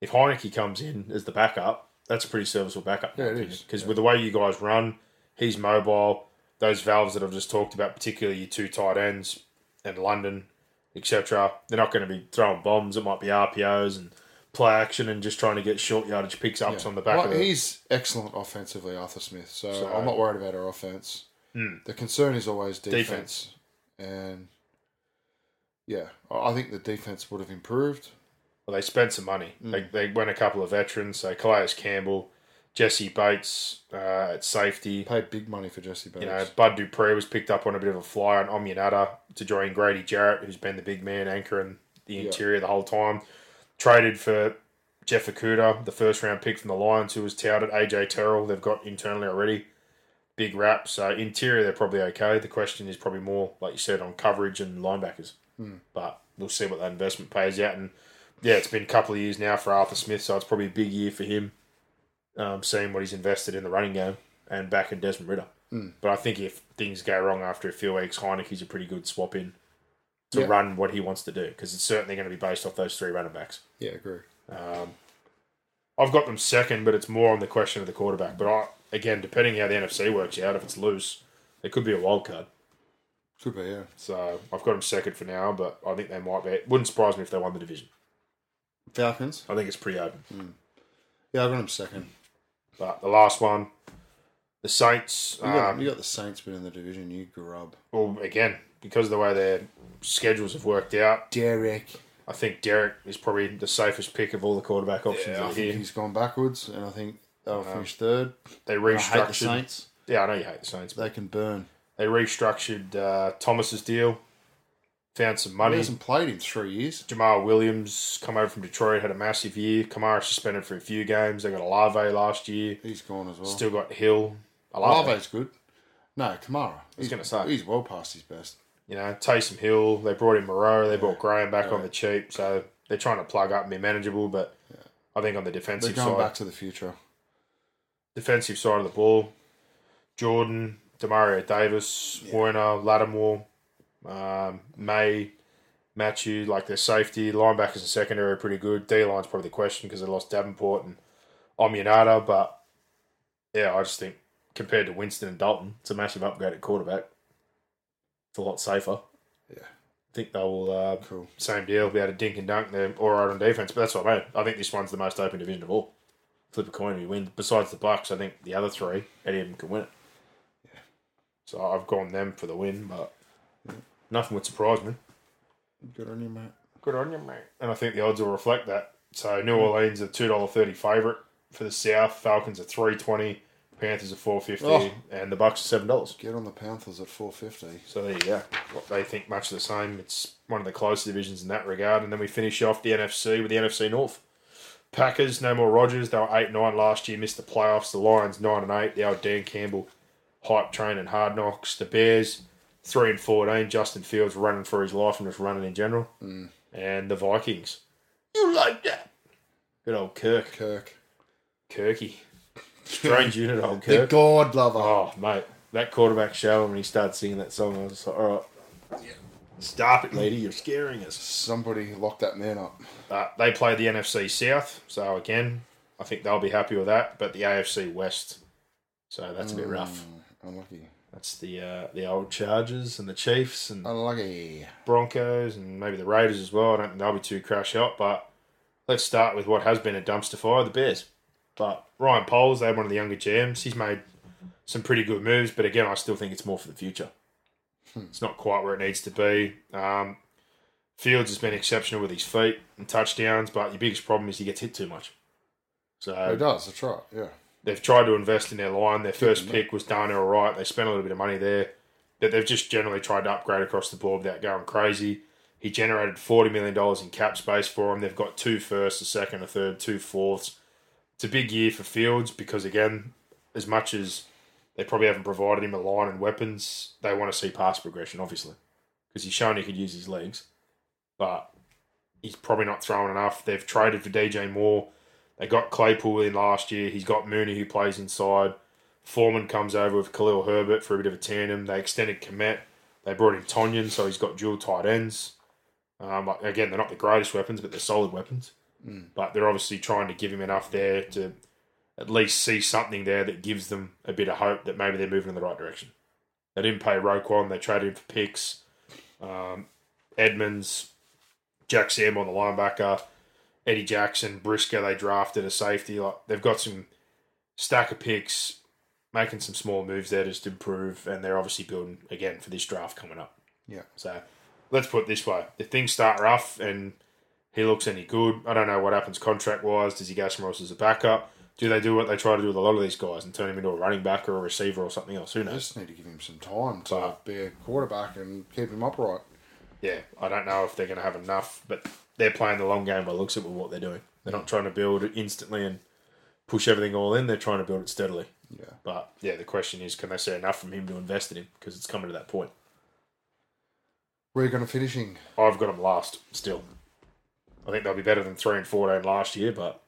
If Heinicke comes in as the backup, that's a pretty serviceable backup. Yeah, it is. Because with the way you guys run, he's mobile. Those valves that I've just talked about, particularly your two tight ends and London, etc. They're not going to be throwing bombs. It might be RPOs and play action and just trying to get short yardage picks ups on the back Well, of it. he's excellent offensively, Arthur Smith. So, So- I'm not worried about our offense. Hmm. The concern is always defense, Defense. and yeah, I think the defense would have improved. Well, they spent some money. They, they went a couple of veterans. So Calais Campbell, Jessie Bates uh, at safety. Paid big money for Jessie Bates. You know, Bud Dupree was picked up on a bit of a flyer, and Onyemata to join Grady Jarrett, who's been the big man anchoring the Yeah. interior the whole time. Traded for Jeff Okudah, the first round pick from the Lions, who was touted. AJ Terrell, they've got internally already. Big rap. So interior, they're probably okay. The question is probably more, like you said, on coverage and linebackers. Hmm. But we'll see what that investment pays out. And yeah, it's been a couple of years now for Arthur Smith, so it's probably a big year for him. Um, seeing what he's invested in the running game and back in Desmond Ridder. Hmm. But I think if things go wrong after a few weeks, Heinicke's a pretty good swap in to Yeah. run what he wants to do because it's certainly going to be based off those three running backs. yeah, I agree. Um, I've got them second, but it's more on the question of the quarterback. But I, again, depending how the NFC works out, if it's loose, it could be a wild card. Could be, yeah. So I've got them second for now, but I think they might be. It wouldn't surprise me if they won the division. Falcons. I think it's pretty open. Yeah, I've got them second. But the last one, the Saints. You got, Um, you got the Saints winning the division. You grub. well, again, because of the way their schedules have worked out, Derek. I think Derek is probably the safest pick of all the quarterback options Yeah, I think here. he's gone backwards, and I think they'll finish third. They I hate the restructured. Saints. Yeah, I know you hate the Saints. But They can burn. they restructured uh, Thomas's deal, found some money. He hasn't played in three years. Jamaal Williams come over from Detroit, had a massive year. Kamara suspended for a few games. They got Olave last year. He's gone as well. Still got Hill. Olave. Olave's good. No, Kamara. He's gonna say. He's well past his best. You know, Taysom Hill. They brought in Moreau. They brought Graham back on the cheap. So they're trying to plug up and be manageable. But I think on the defensive They're going side, back to the future. Defensive side of the ball, Jordan, Demario Davis, Werner, Lattimore, um, May, Mathieu, like their safety, linebackers and secondary are pretty good. D line's probably the question because they lost Davenport and Onyemata, but yeah, I just think compared to Winston and Dalton, it's a massive upgrade at quarterback. It's a lot safer. Yeah. I think they will. Uh, Cool. Same deal. Be able to dink and dunk. They're all right on defense, but that's what I mean. I think this one's the most open division of all. Flip a coin, you win. Besides the Bucs, I think the other three, any of them can win it. Yeah. So I've gone them for the win, but nothing would surprise me. Good on you, mate. Good on you, mate. And I think the odds will reflect that. So New Orleans are two dollar thirty favourite for the South. Falcons are three twenty. Panthers are four fifty, Oh. and the Bucs are seven dollars. Get on the Panthers at four fifty. So there you go. They think much the same. It's one of the close divisions in that regard. And then we finish off the NFC with the NFC North. Packers, no more Rodgers. They were eight nine last year, missed the playoffs. The Lions nine and eight. The old Dan Campbell hype train and hard knocks. The Bears three and fourteen. Justin Fields running for his life and just running in general. Mm. And the Vikings. You like that? Good old Kirk. Kirk. Kirky. Strange unit, old Kirk. The Kirk. God lover. Oh, mate, that quarterback show when he started singing that song, I was just like, all right, stop it, lady, you're scaring us. Somebody lock that man up. Uh, they play the NFC South, so again, I think they'll be happy with that. But the AFC West, so that's a bit rough. Mm, Unlucky. That's the uh, the old Chargers and the Chiefs and Unlucky. Broncos and maybe the Raiders as well. I don't think they'll be too crash out, but let's start with what has been a dumpster fire, the Bears. But Ryan Poles, they're one of the younger GMs. He's made some pretty good moves, but again, I still think it's more for the future. It's not quite where it needs to be. Um, Fields has been exceptional with his feet and touchdowns, but your biggest problem is he gets hit too much. He So does, that's right, yeah. they've tried to invest in their line. Their first pick was Darnell Wright. They spent a little bit of money there. But they've just generally tried to upgrade across the board without going crazy. He generated $40 million in cap space for them. They've got two firsts, a second, a third, two fourths. It's a big year for Fields because, again, as much as they probably haven't provided him a line and weapons, they want to see pass progression, obviously, because he's shown he could use his legs. But he's probably not throwing enough. They've traded for DJ Moore. They got Claypool in last year. He's got Mooney who plays inside. Foreman comes over with Khalil Herbert for a bit of a tandem. They extended Kmet. They brought in Tonyan, so he's got dual tight ends. Um, again, they're not the greatest weapons, but they're solid weapons. But they're obviously trying to give him enough there to at least see something there that gives them a bit of hope that maybe they're moving in the right direction. They didn't pay Roquan. They traded him for picks. Um, Edmunds, Jack Sam on the linebacker, Eddie Jackson, Briscoe. They drafted a safety. Like they've got some stack of picks, making some small moves there just to improve, and they're obviously building again for this draft coming up. Yeah. So let's put it this way: if things start rough and he looks any good, I don't know what happens contract wise. Does he go somewhere else as a backup? Do they do what they try to do with a lot of these guys and turn him into a running back or a receiver or something else? Who They knows? just need to give him some time to But- be a quarterback and keep him upright. yeah, I don't know if they're going to have enough, but they're playing the long game by looks with what they're doing. They're not trying to build it instantly and push everything all in. They're trying to build it steadily. Yeah. But yeah, the question is, can they see enough from him to invest in him? Because it's coming to that point. Where are you going to finishing? I've got them last still. I think they'll be better than three and fourteen last year, but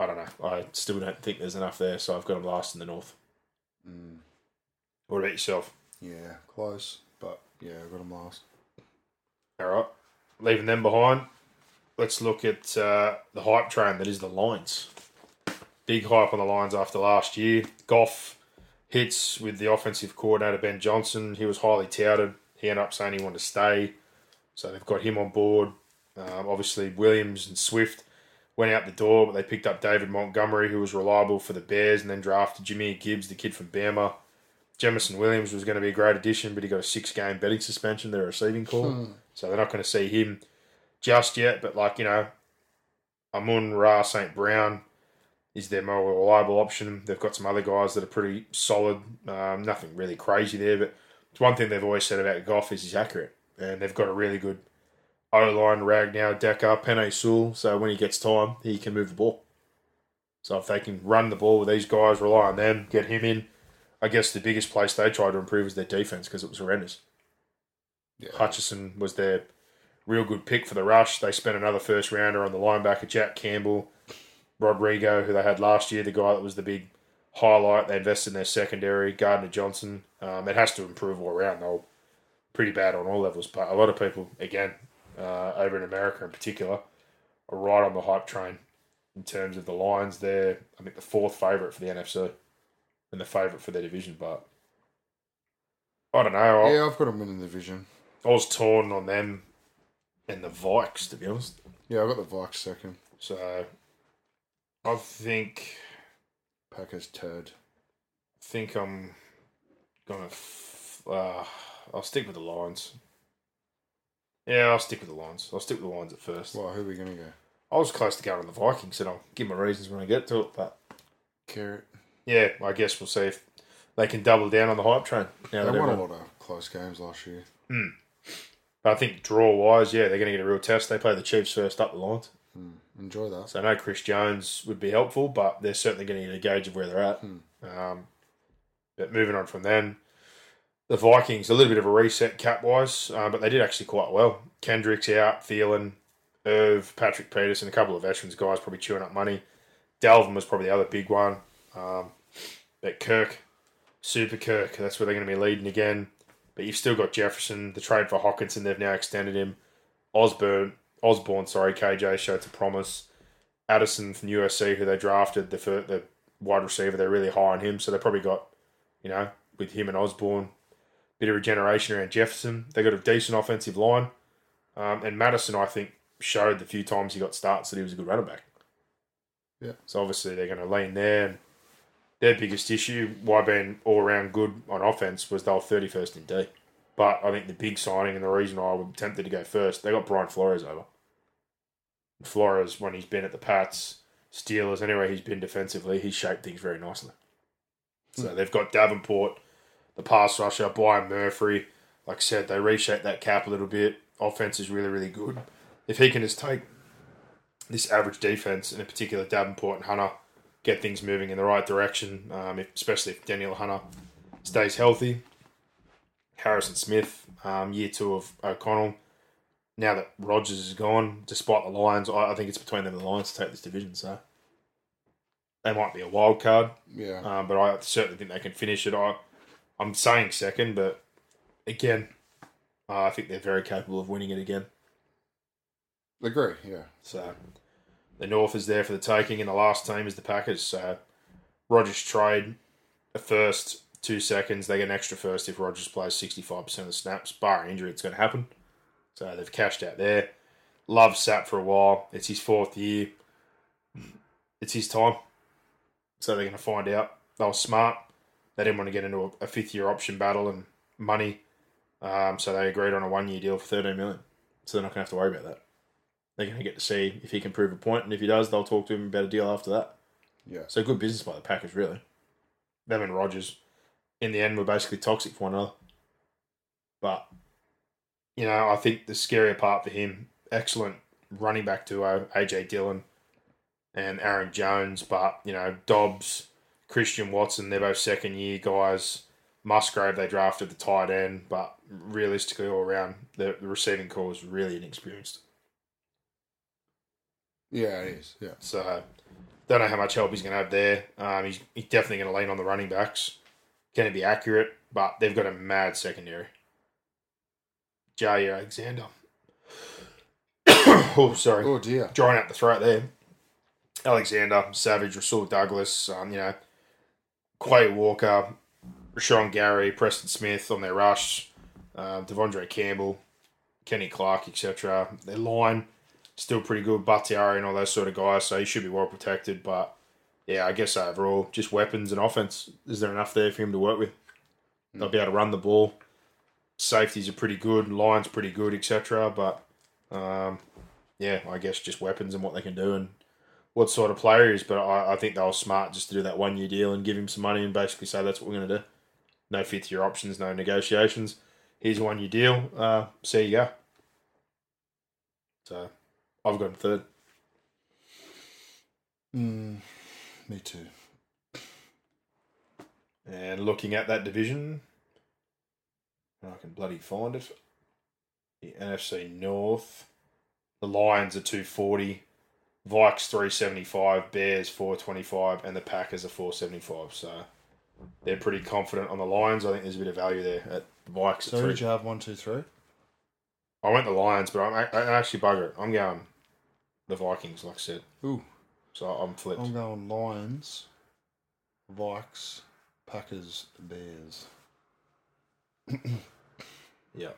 I don't know. I still don't think there's enough there, so I've got them last in the north. Mm, What about yourself? yeah, close. But yeah, I've got them last. All right, leaving them behind. Let's look at uh, the hype train that is the Lions. Big hype on the Lions after last year. Goff hits with the offensive coordinator Ben Johnson. He was highly touted. He ended up saying he wanted to stay, so they've got him on board. Um, obviously, Williams and Swift went out the door, but they picked up David Montgomery, who was reliable for the Bears, and then drafted Jimmy Gibbs, the kid from Bama. Jameson Williams was going to be a great addition, but he got a six game betting suspension, their receiving call. So they're not going to see him just yet. But, like, you know, Amon-Ra St. Brown is their more reliable option. They've got some other guys that are pretty solid. Um, nothing really crazy there, but it's one thing they've always said about Goff is he's accurate. And they've got a really good O line, Ragnow, Decker, Penei Sewell. So when he gets time, he can move the ball. So if they can run the ball with these guys, rely on them, get him in. I guess the biggest place they tried to improve is their defense because it was horrendous. Yeah. Hutchinson was their real good pick for the rush. They spent another first rounder on the linebacker, Jack Campbell, Rodrigo, who they had last year, the guy that was the big highlight. They invested in their secondary, Gardner Johnson. Um, it has to improve all around. They're pretty bad on all levels, but a lot of people, again, uh, over in America in particular, are right on the hype train in terms of the Lions. They're, I think, the fourth favourite for the NFC and the favourite for their division, but I don't know. I- Yeah, I've got them winning the division. I was torn on them and the Vikes, to be honest. Yeah, I got the Vikes second. So I think Packers turd. think I'm gonna. F- uh, I'll stick with the Lions. Yeah, I'll stick with the Lions. I'll stick with the Lions at first. Well, who are we going to go? I was close to going on the Vikings, and I'll give my reasons when I get to it. But Carrot. yeah, I guess we'll see if they can double down on the hype train. Now They won a lot of close games last year. Hmm. But I think draw wise, yeah, they're going to get a real test. They play the Chiefs first up the Lions. Hmm. Enjoy that. So I know Chris Jones would be helpful, but they're certainly going to get a gauge of where they're at. Hmm. Um, but moving on from then, the Vikings, a little bit of a reset cap wise, uh, but they did actually quite well. Kendrick's out, Thielen, Irv, Patrick Peterson, a couple of veterans guys probably chewing up money. Dalvin was probably the other big one. Um, but Kirk, Super Kirk, that's where they're going to be leading again. But you've still got Jefferson, the trade for Hockenson, they've now extended him. Osborn, Osborn, sorry, KJ showed to promise. Addison from USC, who they drafted, the the wide receiver, they're really high on him. So they probably got, you know, with him and Osborn, bit of regeneration around Jefferson. They got a decent offensive line. Um, and Mattison, I think, showed the few times he got starts that he was a good running back. Yeah. So obviously they're going to lean there. And their biggest issue, why being all around good on offense, was they were 31st in D. But I think the big signing and the reason I was tempted to go first, they got Brian Flores over. Flores, when he's been at the Pats, Steelers, anywhere he's been defensively, he's shaped things very nicely. So they've got Davenport, the pass rusher, Byron Murphy. Like I said, they reshaped that cap a little bit. Offense is really, really good. If he can just take this average defense, and in particular Davenport and Hunter, get things moving in the right direction, um, if, especially if Danielle Hunter stays healthy. Harrison Smith, um, year two of O'Connell. Now that Rodgers is gone, despite the Lions, I, I think it's between them and the Lions to take this division. So they might be a wild card, Yeah. um, but I certainly think they can finish it. I, I'm saying second, but again, uh, I think they're very capable of winning it again. Agree. Yeah. So the North is there for the taking, and the last team is the Packers. So Rodgers trade a first, two seconds. They get an extra first if Rodgers plays 65% of the snaps. Bar injury, it's going to happen. So they've cashed out there. Love sat for a while. It's his fourth year. It's his time. So they're going to find out. They were smart. They didn't want to get into a, a fifth year option battle and money. Um, so they agreed on a one year deal for 13 million. So they're not going to have to worry about that they're going to get to see if he can prove a point, and if he does, they'll talk to him about a deal after that. Yeah. So good business by the Packers, really. Them and Rodgers, in the end, were basically toxic for one another. But you know, I think the scarier part for him, excellent running back duo, AJ Dillon and Aaron Jones, but you know, Doubs, Christian Watson, they're both second year guys. Musgrave they drafted the tight end, but realistically all around the, the receiving core is really inexperienced. Yeah, it is. Yeah. So don't know how much help he's going to have there. Um, he's, he's definitely going to lean on the running backs. Can it be accurate? But they've got a mad secondary. Jaire Alexander. oh, sorry. Oh dear. Drawing out the throat there. Alexander, Savage, Rasul Douglas, um, you know, Quay Walker, Rashan Gary, Preston Smith on their rush, um, De'Vondre Campbell, Kenny Clark, etc. Their line still pretty good. Bakhtiari and all those sort of guys, so he should be well protected. But yeah, I guess overall, just weapons and offense. Is there enough there for him to work with? They'll be able to run the ball. Safeties are pretty good, lines pretty good, etc. But um, yeah, I guess just weapons and what they can do and what sort of player he is. But I, I think they were smart just to do that one year deal and give him some money and basically say that's what we're going to do. No fifth year options, no negotiations. Here's a one year deal. Uh, see you go. So I've got him third. Mm, me too. And looking at that division, I can bloody find it. The NFC North, the Lions are two forty, Vikes three seventy five, Bears four twenty five, and the Packers are four seventy five. So they're pretty confident on the Lions. I think there's a bit of value there at the Vikes. So at three. did you have? One, two, three. I went the Lions, but I'm, I, I actually bugger it. I'm going the Vikings, like I said. Ooh. So I'm flipped. I'm going Lions, Vikes, Packers, Bears. Yeah.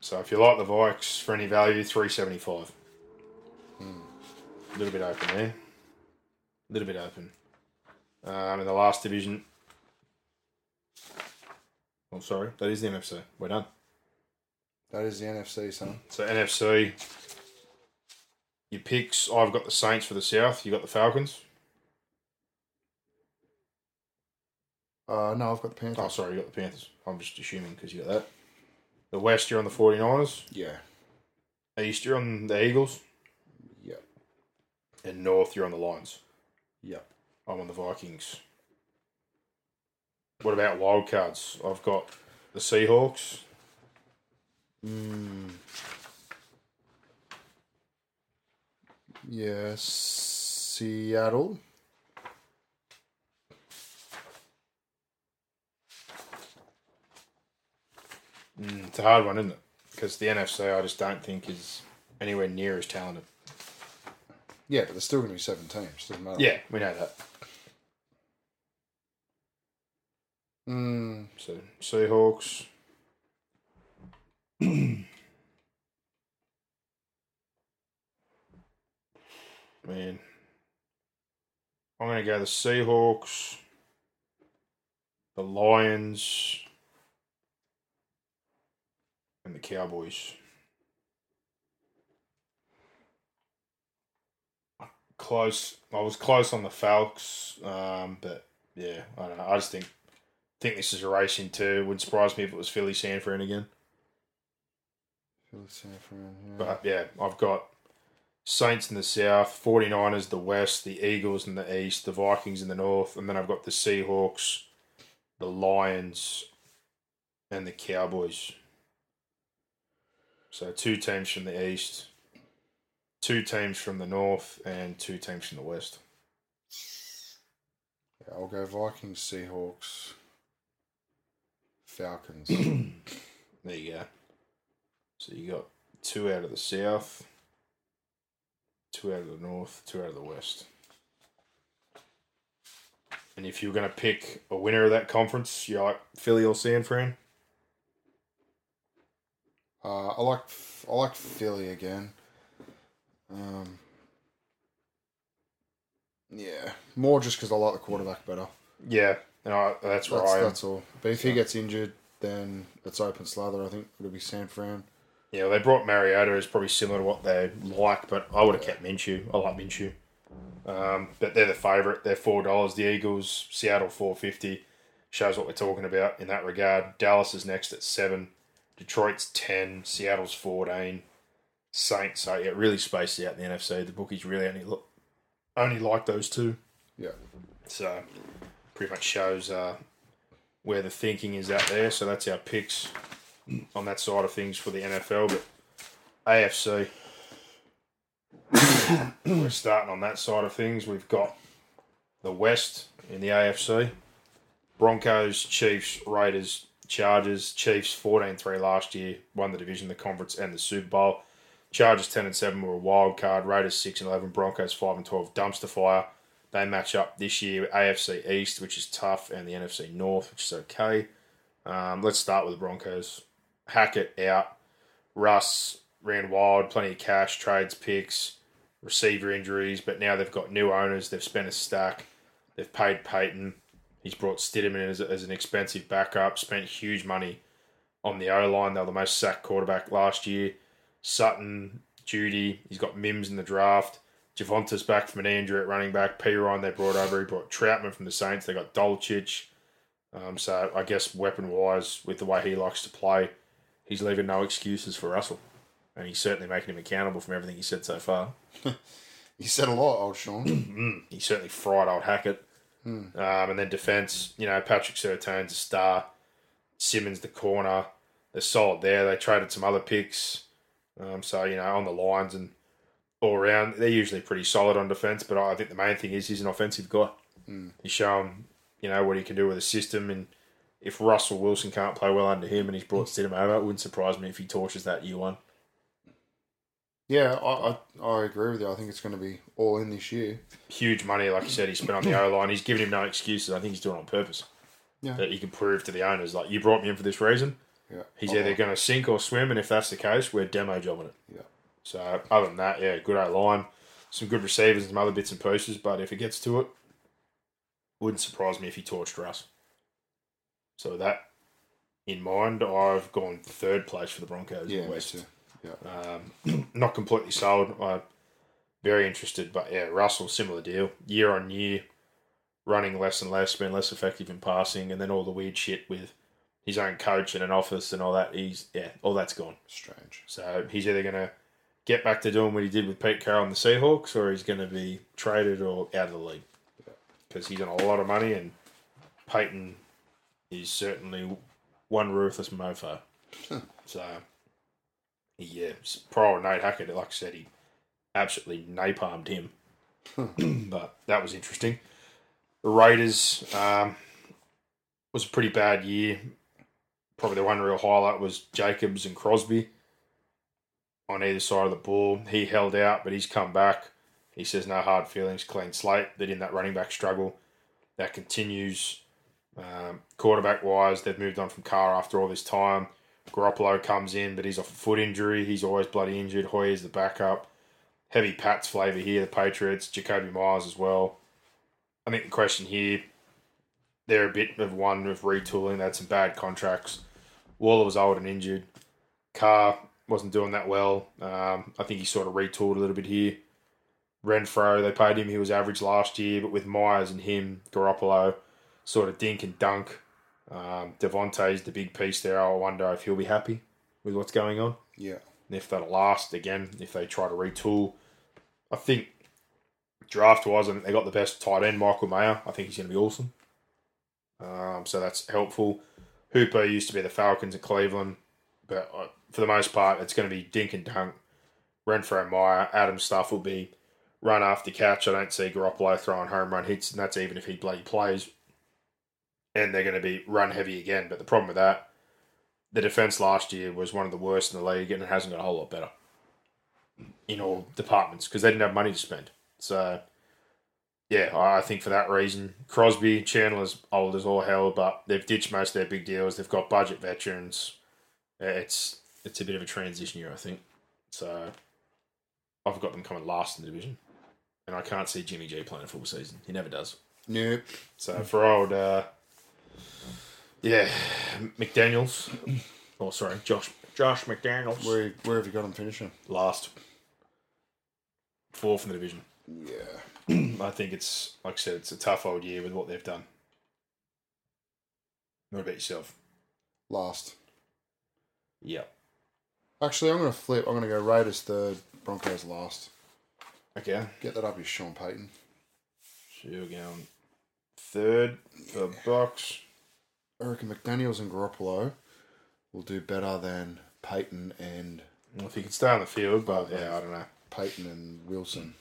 So if you like the Vikes for any value, three seventy five. A little bit open there. A little bit open. Um, in the last division. Oh, sorry, that is the NFC. We're done. That is the NFC, son. So NFC. Your picks. I've got the Saints for the South. You got the Falcons. Uh, no, I've got the Panthers. Oh, sorry, you got the Panthers. I'm just assuming because you got that. The West, you're on the 49ers. Yeah. East, you're on the Eagles and North, you're on the Lions. Yeah. I'm on the Vikings. What about wildcards? I've got the Seahawks. Mm. Yeah, Seattle. Mm, it's a hard one, isn't it? Because the NFC, I just don't think is anywhere near as talented. Yeah, but there's still going to be seven teams. Doesn't matter. Yeah, we know that. Mm, So Seahawks. Man, I'm gonna go the Seahawks, the Lions, and the Cowboys. Close. I was close on the Falcons, um, but yeah, I don't know. I just think think this is a race in two. Wouldn't surprise me if it was Philly San Fran again. Philly, yeah. But yeah, I've got Saints in the south, 49ers the west, the Eagles in the east, the Vikings in the north, and then I've got the Seahawks, the Lions, and the Cowboys. So two teams from the east, two teams from the north, and two teams from the west. Yeah, I'll go Vikings, Seahawks, Falcons. There you go. So you got two out of the south, two out of the north, two out of the west. And if you were going to pick a winner of that conference, you like Philly or San Fran? uh, I like I like Philly again. Um, yeah, more just because I like the quarterback better. Yeah, and I, that's where That's, I am. that's all. But if he gets injured, then it's open slather. I think it'll be San Fran. Yeah, they brought Mariota is probably similar to what they like, but I would have kept Minshew. I like Minshew. Um, but they're the favourite. They're four dollars. The Eagles, Seattle four fifty. Shows what we're talking about in that regard. Dallas is next at seven. Detroit's ten. Seattle's fourteen. Saints. So yeah, really spaced out in the NFC. The bookies really only look only like those two. Yeah. So pretty much shows uh, where the thinking is out there. So that's our picks on that side of things for the NFL. But AFC, we're starting on that side of things. We've got the West in the AFC Broncos, Chiefs, Raiders, Chargers. Chiefs 14 3 last year, won the division, the conference, and the Super Bowl. Chargers 10 and 7 were a wild card. Raiders 6 and 11. Broncos 5 and 12. Dumpster fire. They match up this year AFC East, which is tough, and the NFC North, which is okay. Um, let's start with the Broncos. Hackett out. Russ ran wild, plenty of cash, trades, picks, receiver injuries, but now they've got new owners. They've spent a stack. They've paid Payton. He's brought Stidham in as, as an expensive backup, spent huge money on the O line. They were the most sacked quarterback last year. Sutton, Jeudy, he's got Mims in the draft. Javonte's back from an injury at running back. P. Ryan they brought over. He brought Trautman from the Saints. They got Dulcich. Um, so I guess weapon wise, with the way he likes to play, he's leaving no excuses for Russell. And he's certainly making him accountable from everything he said so far. He said a lot, old Sean. He certainly fried old Hackett. Um, and then defense, you know, Patrick Surtain's a star. Simmons the corner. They're solid there. They traded some other picks. Um, so, you know, on the lines and all around, they're usually pretty solid on defense. But I think the main thing is he's an offensive guy. He's shown, you know, what he can do with a system. And if Russell Wilson can't play well under him and he's brought Stidham over, it wouldn't surprise me if he torches that year one. yeah, I, I I agree with you. I think it's going to be all in this year. Huge money, like you said, he spent on the O line. He's given him no excuses. I think he's doing it on purpose. Yeah. That he can prove to the owners, like, you brought me in for this reason. Yeah, He's either going to sink or swim, and if that's the case, we're demo jobbing it. Yeah. So other than that, yeah, good O line, some good receivers, and some other bits and pieces. But if it gets to it, wouldn't surprise me if he torched Russ. So with that in mind, I've gone third place for the Broncos. in Yeah, the West. too. Um, not completely sold. I'm very interested, but yeah, Russell similar deal. Year on year, running less and less, being less effective in passing, and then all the weird shit with his own coach and an office and all that. He's yeah, all that's gone. Strange. So he's either going to get back to doing what he did with Pete Carroll and the Seahawks, or he's going to be traded or out of the league because he's on a lot of money, and Payton is certainly one ruthless mofo. so yeah, prior Nate Hackett, like I said, he absolutely napalmed him. but that was interesting. The Raiders um, was a pretty bad year. Probably the one real highlight was Jacobs and Crosby on either side of the ball. He held out, but he's come back. He says no hard feelings, clean slate. They're in that running back struggle. That continues. Um, quarterback wise, they've moved on from Carr after all this time. Garoppolo comes in, but he's off a foot injury. He's always bloody injured. Hoyer's the backup. Heavy Pats flavour here, the Patriots. Jakobi Meyers as well. I think the question here, they're a bit of one with retooling. They had some bad contracts. Waller was old and injured. Carr wasn't doing that well. Um, I think he sort of retooled a little bit here. Renfrow, they paid him. He was average last year, but with Meyers and him, Garoppolo, sort of dink and dunk. Um, Davante's the big piece there. I wonder if he'll be happy with what's going on. Yeah. And if that'll last again, if they try to retool. I think draft wise, I think they got the best tight end, Michael Mayer. I think he's going to be awesome. Um, so that's helpful. Hooper used to be the Falcons in Cleveland, but uh, for the most part, it's going to be dink and dunk. Renfrow Meyer, Adam stuff will be run after catch. I don't see Garoppolo throwing home run hits, and that's even if he bloody plays. And they're going to be run heavy again. But the problem with that, the defense last year was one of the worst in the league, and it hasn't got a whole lot better in all departments because they didn't have money to spend. So, yeah, I think for that reason, Crosby, Chandler's old as all hell, but they've ditched most of their big deals. They've got budget veterans. It's it's a bit of a transition year, I think. So, I've got them coming last in the division, and I can't see Jimmy G playing a full season. He never does. Nope. So for old, uh, yeah, McDaniel's. Oh, sorry, Josh. Josh McDaniels. Where where have you got him finishing? last, fourth in the division. Yeah. I think it's like I said, it's a tough old year with what they've done. What about yourself? Last. Yeah. Actually, I'm going to flip. I'm going to go Raiders third, Broncos last. Okay. Get that up, is Sean Payton. So you're going third for Box. I reckon McDaniels and Garoppolo will do better than Payton and Well, if he could stay on the field, but yeah, I don't know. Payton and Wilson.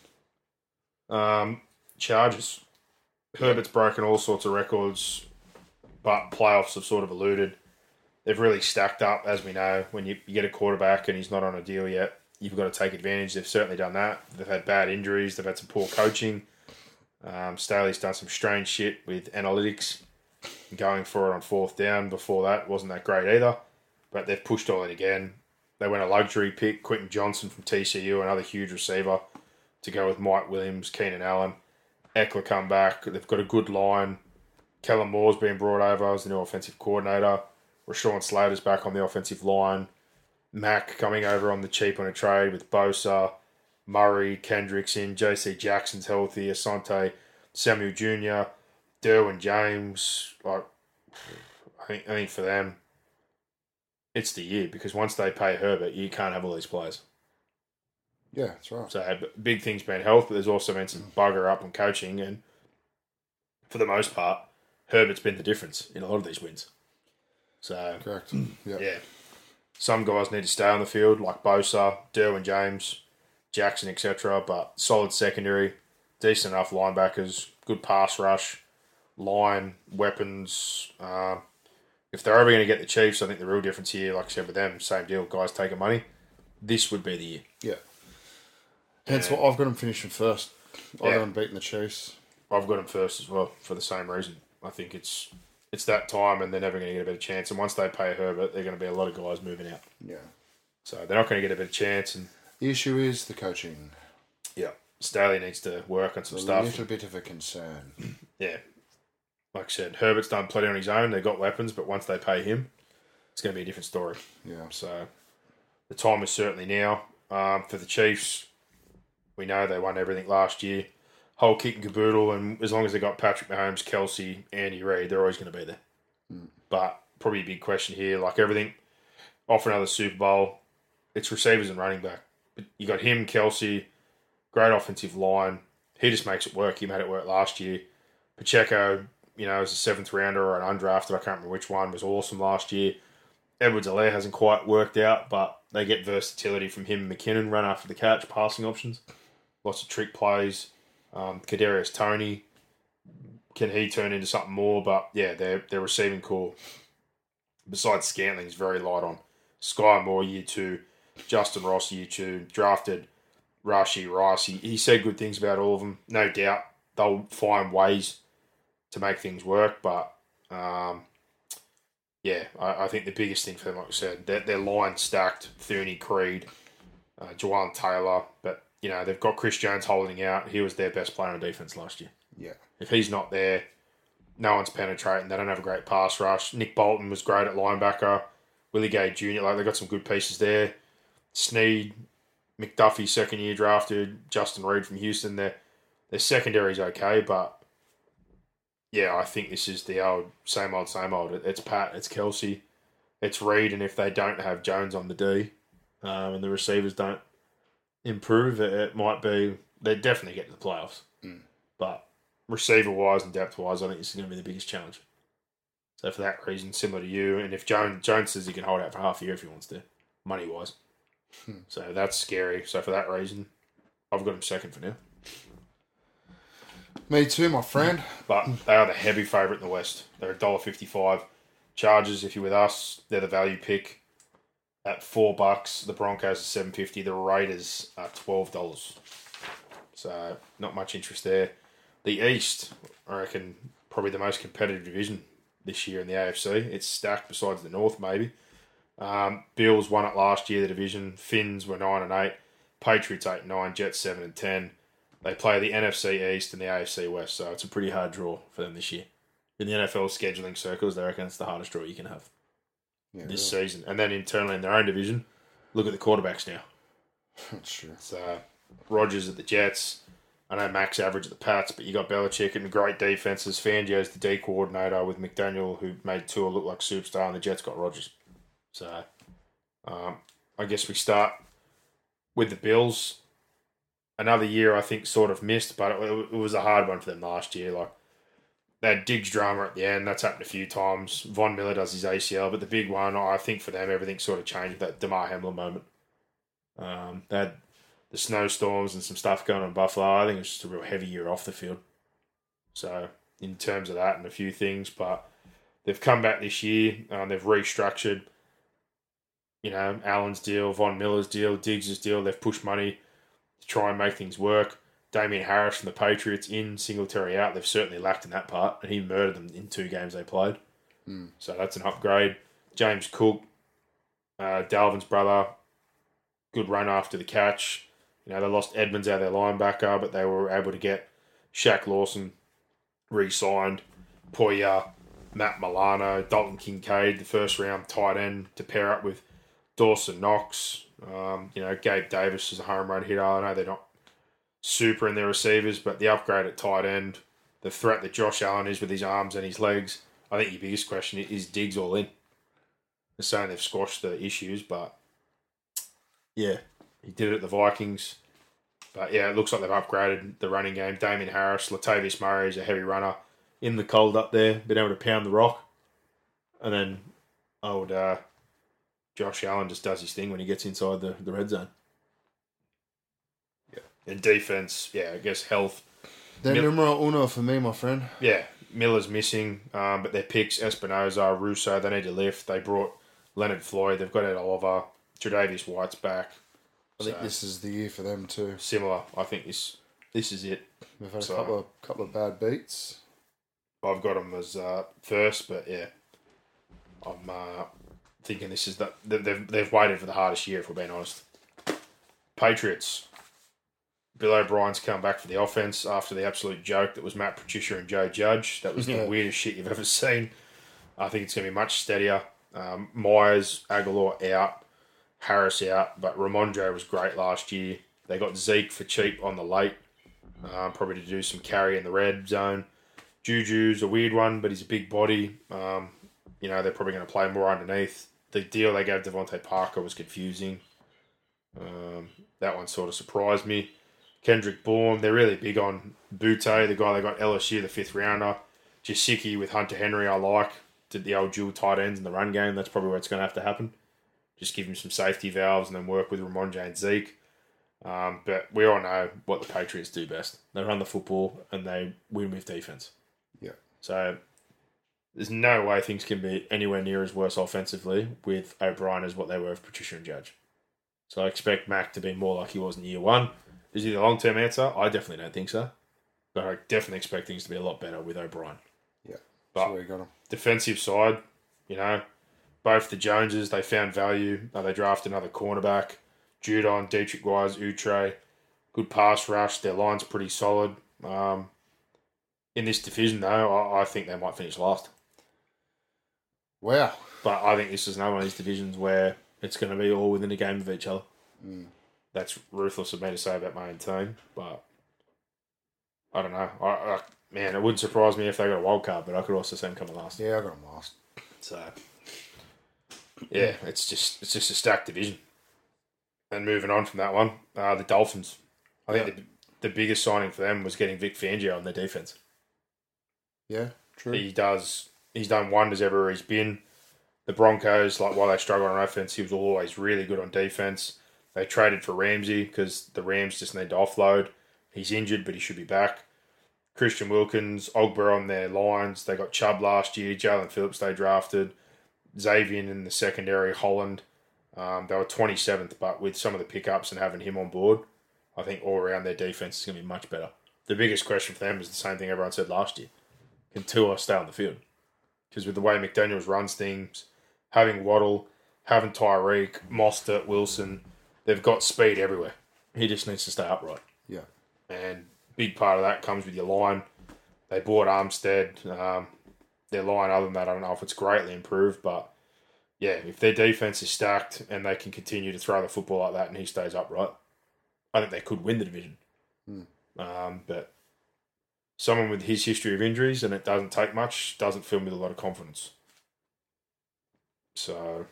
Um, Chargers. Herbert's broken all sorts of records, but playoffs have sort of eluded. They've really stacked up, as we know. When you, you get a quarterback and he's not on a deal yet, you've got to take advantage. They've certainly done that. They've had bad injuries. They've had some poor coaching. Um, Staley's done some strange shit with analytics, going for it on fourth down. Before that, wasn't that great either. But they've pushed all it again. They went a luxury pick, Quentin Johnston from TCU, another huge receiver, to go with Mike Williams, Keenan Allen. Ekeler come back. They've got a good line. Kellen Moore's been brought over as the new offensive coordinator. Rashawn Slater's back on the offensive line. Mack coming over on the cheap on a trade with Bosa, Murray, Kendricks in, JC Jackson's healthy, Asante, Samuel Jr., Derwin James. Like, I I think for them, it's the year because once they pay Herbert, you can't have all these players. Yeah, that's right. So big things been health, but there's also been some bugger up on coaching, and for the most part, Herbert's been the difference in a lot of these wins. So Correct. Yeah. yeah, some guys need to stay on the field, like Bosa, Derwin James, Jackson, etc. But solid secondary, decent enough linebackers, good pass rush, line weapons. Uh, if they're ever going to get the Chiefs, I think the real difference here, like I said with them, same deal. Guys taking money. This would be the year. Yeah. Hence, what I've got them finishing first. I've Yeah. got them beating the Chiefs. I've got them first as well for the same reason. I think it's it's that time, and they're never going to get a better chance. And once they pay Herbert, they're going to be a lot of guys moving out. Yeah. So they're not going to get a better chance. And The issue is the coaching. yeah, Staley needs to work on some A stuff. A little bit of a concern. Yeah, like I said, Herbert's done plenty on his own. They've got weapons, but once they pay him, it's going to be a different story. Yeah. So the time is certainly now. Um, for the Chiefs, we know they won everything last year. Whole kick and caboodle, and as long as they got Patrick Mahomes, Kelce, Andy Reid, they're always going to be there. Hmm. But probably a big question here, like everything, off another Super Bowl, it's receivers and running back. But you got him, Kelce, great offensive line. He just makes it work. He made it work last year. Pacheco, you know, as a seventh rounder or an undrafted, I can't remember which one, was awesome last year. Edwards-Helaire hasn't quite worked out, but they get versatility from him and McKinnon, run after the catch, passing options, lots of trick plays. Um, Kadarius Toney, can he turn into something more? But yeah, their their receiving core besides Scantling's very light on. Sky Moore, year two. Justyn Ross, year two. Drafted Rashee Rice. He, he said good things about all of them. No doubt they'll find ways to make things work, but um, yeah, I, I, think the biggest thing for them, like I said, their, their line stacked. Thuney, Creed, uh, Jawaan Taylor, but you know they've got Chris Jones holding out. He was their best player on defense last year. Yeah. If he's not there, no one's penetrating. They don't have a great pass rush. Nick Bolton was great at linebacker. Willie Gay Jr. Like they got some good pieces there. Sneed, McDuffie second year drafted. Justin Reid from Houston. Their their secondary's okay, but yeah, I think this is the old same old same old. It's Pat, it's Kelce, it's Reid, and if they don't have Jones on the D, um, and the receivers don't improve, it, it might be they definitely get to the playoffs. Mm. But receiver wise and depth wise, I think this is going to be the biggest challenge. So for that reason, similar to you, and if Jones Jones says he can hold out for half a year if he wants to, money wise, hmm. so that's scary. So for that reason, I've got him second for now. Me too, my friend. But they are the heavy favourite in the West. They're a dollar fifty-five. Chargers, if you're with us, they're the value pick at four bucks. The Broncos are seven fifty. The Raiders are twelve dollars. So not much interest there. The East, I reckon, probably the most competitive division this year in the AFC. It's stacked besides the North, maybe. Um, Bills won it last year, the division. Finns were 9 and 8. Patriots 8 and 9. Jets 7 and 10. They play the NFC East and the AFC West, so it's a pretty hard draw for them this year. In the NFL scheduling circles, they reckon it's the hardest draw you can have yeah, this really. season. And then internally in their own division, look at the quarterbacks now. That's true. So Rodgers at the Jets. I know Max average at the Pats, but you got Belichick and great defenses. Fangio's the D coordinator with McDaniel, who made Tua look like superstar, and the Jets got Rodgers. So um, I guess we start with the Bills. Another year, I think, sort of missed, but it, it was a hard one for them last year. Like they had Diggs drama at the end. That's happened a few times. Von Miller does his ACL, but the big one, I think, for them, everything sort of changed. That Damar Hamlin moment. Um, they had the snowstorms and some stuff going on in Buffalo. I think it was just a real heavy year off the field. So in terms of that and a few things, but they've come back this year. Um, they've restructured. You know, Allen's deal, Von Miller's deal, Diggs' deal. They've pushed money to try and make things work. Damien Harris from the Patriots in, Singletary out. They've certainly lacked in that part, and he murdered them in two games they played. Mm. So that's an upgrade. James Cook, uh, Dalvin's brother, good run after the catch. You know, they lost Edmunds out of their linebacker, but they were able to get Shaq Lawson re-signed, Poyer, Matt Milano, Dalton Kincaid, the first round tight end to pair up with Dawson Knox. Um, you know, Gabe Davis is a home run hitter. I know they're not super in their receivers, but the upgrade at tight end, the threat that Josh Allen is with his arms and his legs. I think your biggest question is Diggs all in. They're saying they've squashed the issues, but yeah, he did it at the Vikings. But yeah, it looks like they've upgraded the running game. Damien Harris, Latavius Murray is a heavy runner in the cold up there, been able to pound the rock. And then old uh, Josh Allen just does his thing when he gets inside the, the red zone. And defense, yeah, I guess health. They're Mil- numero uno for me, my friend. Yeah, Miller's missing, um, but their picks, Espinoza, Russo, they need to lift. They brought Leonard Floyd, they've got Ed Oliver, Tre'Davious White's back. I think So- this is the year for them too. Similar, I think this this is it. They've had a couple of couple of bad beats. I've got them as uh, first, but yeah, I'm uh, thinking this is the they- they've they've waited for the hardest year. If we're being honest, Patriots. Bill O'Brien's come back for the offense after the absolute joke that was Matt Patricia and Joe Judge. That was Yeah. the weirdest shit you've ever seen. I think it's going to be much steadier. Um, Meyers, Agholor out, Harris out, but Rhamondre was great last year. They got Zeke for cheap on the late, um, probably to do some carry in the red zone. Juju's a weird one, but he's a big body. Um, you know, they're probably going to play more underneath. The deal they gave DeVante Parker was confusing. Um, that one sort of surprised me. Kendrick Bourne, they're really big on Boutte, the guy they got LSU, the fifth rounder. Gesicki with Hunter Henry, I like. Did the old dual tight ends in the run game. That's probably where it's going to have to happen. Just give him some safety valves and then work with Ramon and Zeke. Um, but we all know what the Patriots do best. They run the football and they win with defense. Yeah. So there's no way things can be anywhere near as worse offensively with O'Brien as what they were with Patricia and Judge. So I expect Mac to be more like he was in year one. Is he the long term answer? I definitely don't think so. But I definitely expect things to be a lot better with O'Brien. Yeah. But we got him. defensive side, you know, both the Joneses, they found value. They drafted another cornerback. Judon, Deatrich Wise, Utre. Good pass rush. Their line's pretty solid. Um, in this division, though, I, I think they might finish last. Wow. But I think this is another one of these divisions where it's going to be all within a game of each other. Mm. That's ruthless of me to say about my own team, but I don't know. I, I, man, it wouldn't surprise me if they got a wild card, but I could also see them coming last. Yeah, I got them last. So yeah, it's just it's just a stacked division. And moving on from that one, uh, the Dolphins. I think the, the biggest signing for them was getting Vic Fangio on their defense. Yeah, true. He does. He's done wonders everywhere he's been. The Broncos, like while they struggle on offense, he was always really good on defense. They traded for Ramsey because the Rams just need to offload. He's injured, but he should be back. Christian Wilkins, Ogbah on their lines. They got Chubb last year. Jaelan Phillips they drafted. Xavier in the secondary. Holland. Um, they were 27th, but with some of the pickups and having him on board, I think all around their defense is going to be much better. The biggest question for them is the same thing everyone said last year. Can Tua stay on the field? Because with the way McDaniels runs things, having Waddle, having Tyreek, Mostert, Wilson, they've got speed everywhere. He just needs to stay upright. Yeah. And big part of that comes with your line. They bought Armstead. Um, their line, other than that, I don't know if it's greatly improved, but yeah, if their defense is stacked and they can continue to throw the football like that and he stays upright, I think they could win the division. Hmm. Um, but someone with his history of injuries and it doesn't take much doesn't fill me with a lot of confidence. So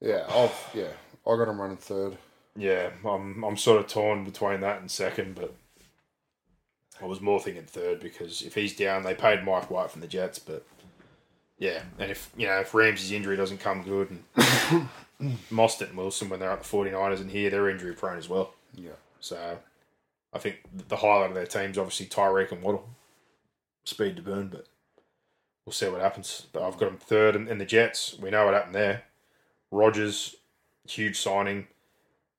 Yeah, I've yeah, I got him running third. yeah, I'm I'm sort of torn between that and second, but I was more thinking third because if he's down, they paid Mike White from the Jets, but yeah, and if you know if Ramsey's injury doesn't come good and Mostert and Wilson when they're at the 49ers and here they're injury prone as well, Yeah. so I think the highlight of their team's obviously Tyreek and Waddle, speed to burn, but we'll see what happens. But I've got them third, and, and the Jets, we know what happened there. Rodgers, huge signing.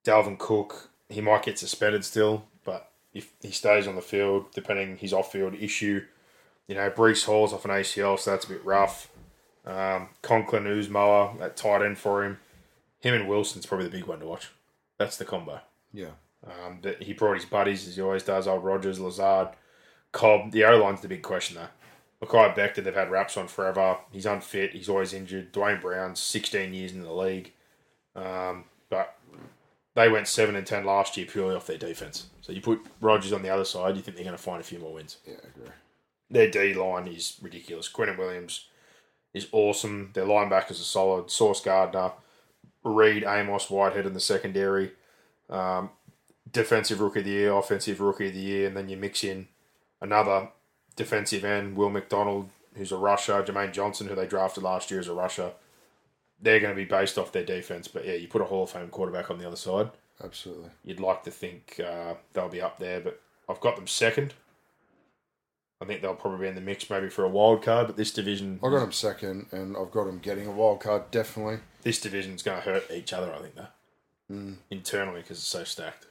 Dalvin Cook, he might get suspended still, but if he stays on the field, depending his off-field issue, you know, Breece Hall's off an ACL, so that's a bit rough. Um, Conklin Uzomah at tight end for him. Him and Wilson's probably the big one to watch. That's the combo. Yeah. Um, that he brought his buddies as he always does. Old Rodgers, Lazard, Cobb. The O line's the big question though. Mekhi Becton, they've had raps on forever. He's unfit. He's always injured. Duane Brown's 16 years in the league, um, but they went seven and ten last year purely off their defense. So you put Rodgers on the other side, you think they're going to find a few more wins. Yeah, I agree. Their D line is ridiculous. Quinnen Williams is awesome. Their linebackers are solid. Sauce Gardner, Reed, Amos, Whitehead in the secondary. Um, defensive rookie of the year, offensive rookie of the year, and then you mix in another defensive end, Will McDonald, who's a rusher, Jermaine Johnson, who they drafted last year as a rusher. They're going to be based off their defense, but yeah, you put a Hall of Fame quarterback on the other side. Absolutely. You'd like to think uh, they'll be up there, but I've got them second. I think they'll probably be in the mix maybe for a wild card, but this division, I've got them second, and I've got them getting a wild card definitely. this division's going to hurt each other. I think though Mm, internally because it's so stacked.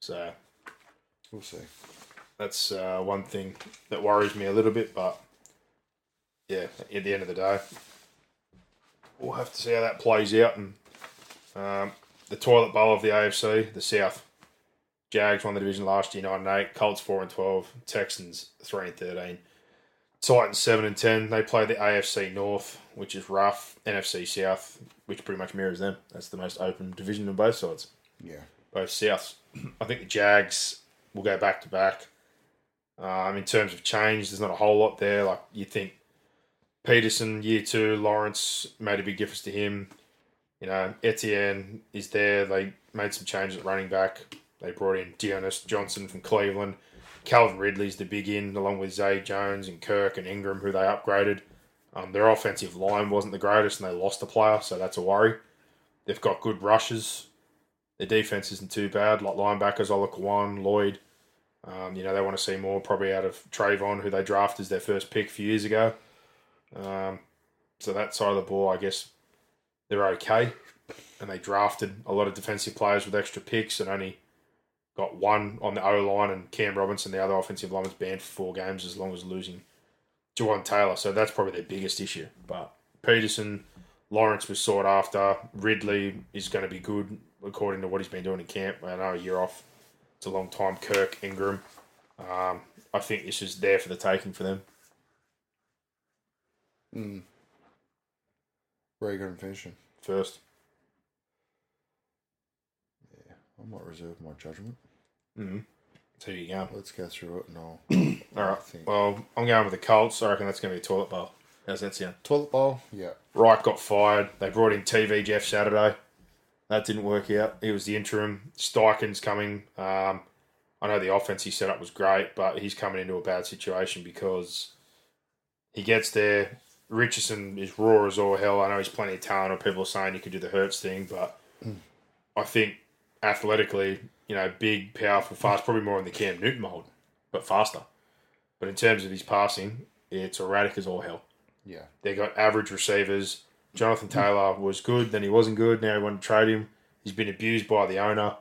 So we'll see. that's uh, one thing that worries me a little bit, but yeah, at the end of the day, we'll have to see how that plays out. And um, the toilet bowl of the AFC, the South. Jags won the division last year, nine and eight. Colts four and twelve. Texans three and thirteen. Titans seven and ten. They play the AFC North, which is rough. NFC South, which pretty much mirrors them. That's the most open division on both sides Yeah. both Souths. I think the Jags will go back to back. Um, in terms of change, there's not a whole lot there. Like you think Pederson, year two, Lawrence made a big difference to him. You know, Etienne is there. They made some changes at running back. They brought in D'Ernest Johnson from Cleveland. Calvin Ridley's the big in, along with Zay Jones and Kirk and Ingram, who they upgraded. Um, their offensive line wasn't the greatest, and they lost a player, so that's a worry. They've got good rushes. Their defense isn't too bad, like linebackers, Oluokun, Lloyd. Um, you know, they want to see more probably out of Travon, who they drafted as their first pick a few years ago. Um, so that side of the ball, I guess they're okay. And they drafted a lot of defensive players with extra picks and only got one on the O line and Cam Robinson, the other offensive lineman's banned for four games as long as losing Jawaan Taylor. So that's probably their biggest issue. But Pederson, Lawrence was sought after. Ridley is going to be good according to what he's been doing in camp. I know a year off. It's a long time. Kirk, Ingram. Um, I think this is there for the taking for them. Mm. Where are you going to finish him? First. Yeah, I might reserve my judgment. Mm-hmm. So you go. Let's go through it and I'll. All right. think. Well, I'm going with the Colts. I reckon that's going to be a toilet bowl. How's that sound? Toilet bowl? Yeah. Reich got fired. They brought in TV Jeff Saturday. That didn't work out. He was the interim. Steichen's coming. Um, I know the offense he set up was great, but he's coming into a bad situation because he gets there. Richardson is raw as all hell. I know he's plenty of talent, or people are saying he could do the Hurts thing, but I think athletically, you know, big, powerful, fast, probably more in the Cam Newton mold, but faster. But in terms of his passing, it's erratic as all hell. Yeah. They got average receivers. Jonathan Taylor was good, then he wasn't good. Now he want to trade him. He's been abused by the owner.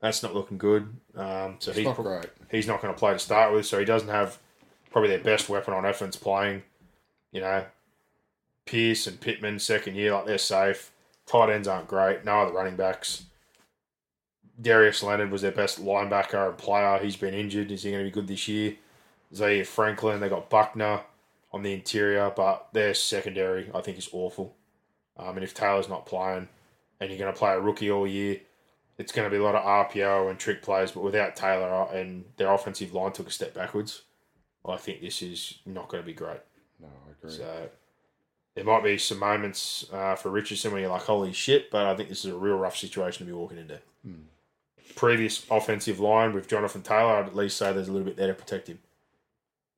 That's not looking good. Um, so It's he's not pro- he's not going to play to start with. So he doesn't have probably their best weapon on offense playing. You know, Pierce and Pittman second year like they're safe. Tight ends aren't great. No other running backs. Darius Leonard was their best linebacker and player. He's been injured. Is he going to be good this year? Zaire Franklin. They got Buckner on the interior, but their secondary I think is awful. Um, and if Taylor's not playing, and you're going to play a rookie all year, it's going to be a lot of RPO and trick plays. But without Taylor uh, and their offensive line took a step backwards, I think this is not going to be great. No, I agree. So there might be some moments uh, for Richardson where you're like, holy shit, but I think this is a real rough situation to be walking into. Previous offensive line with Jonathan Taylor, I'd at least say there's a little bit there to protect him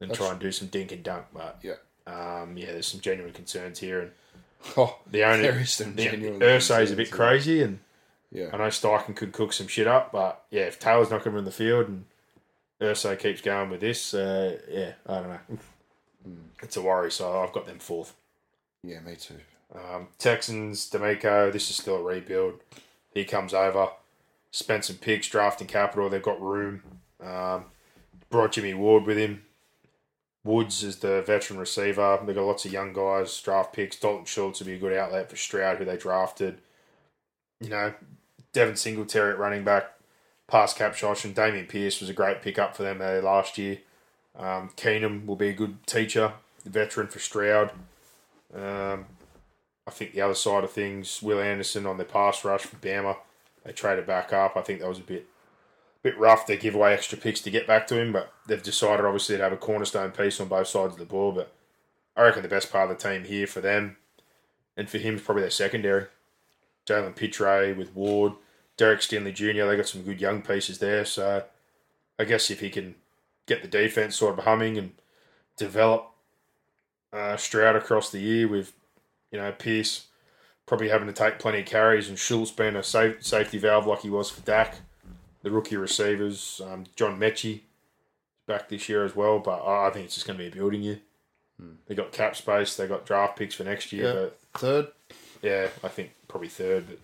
and That's- try and do some dink and dunk. But Yeah. um, yeah, there's some genuine concerns here. And Oh, the only There is some yeah, genuine Irsay is a bit yeah. crazy, and yeah. I know Steichen could cook some shit up. But yeah, if Taylor's not going to in the field and Irsay keeps going with this, uh, yeah, I don't know. It's a worry. So I've got them fourth. Yeah, me too. Um, Texans, DeMeco, this is still a rebuild. He comes over, spent some picks, drafting capital. They've got room. Um, brought Jimmy Ward with him. Woods is the veteran receiver. They've got lots of young guys, draft picks. Dalton Schultz would be a good outlet for Stroud, who they drafted. You know, Devin Singletary at running back, pass cap and Dameon Pierce was a great pickup for them there last year. Um, Keenum will be a good teacher, veteran for Stroud. Um, I think the other side of things, Will Anderson on the pass rush for Bama, they traded back up. I think that was a bit bit rough. They give away extra picks to get back to him, but they've decided obviously to have a cornerstone piece on both sides of the ball. But I reckon the best part of the team here for them and for him is probably their secondary. Jalen Pitre with Ward, Derek Stingley Jr. They got some good young pieces there. So I guess if he can get the defense sort of humming and develop uh, Stroud across the year with you know Pierce probably having to take plenty of carries and Schultz being a safe, safety valve like he was for Dak. The rookie receivers, um, John Metchie back this year as well, but I I think it's just going to be a building year. They got cap space, they got draft picks for next year, Yeah. but Third? yeah, I think probably third, but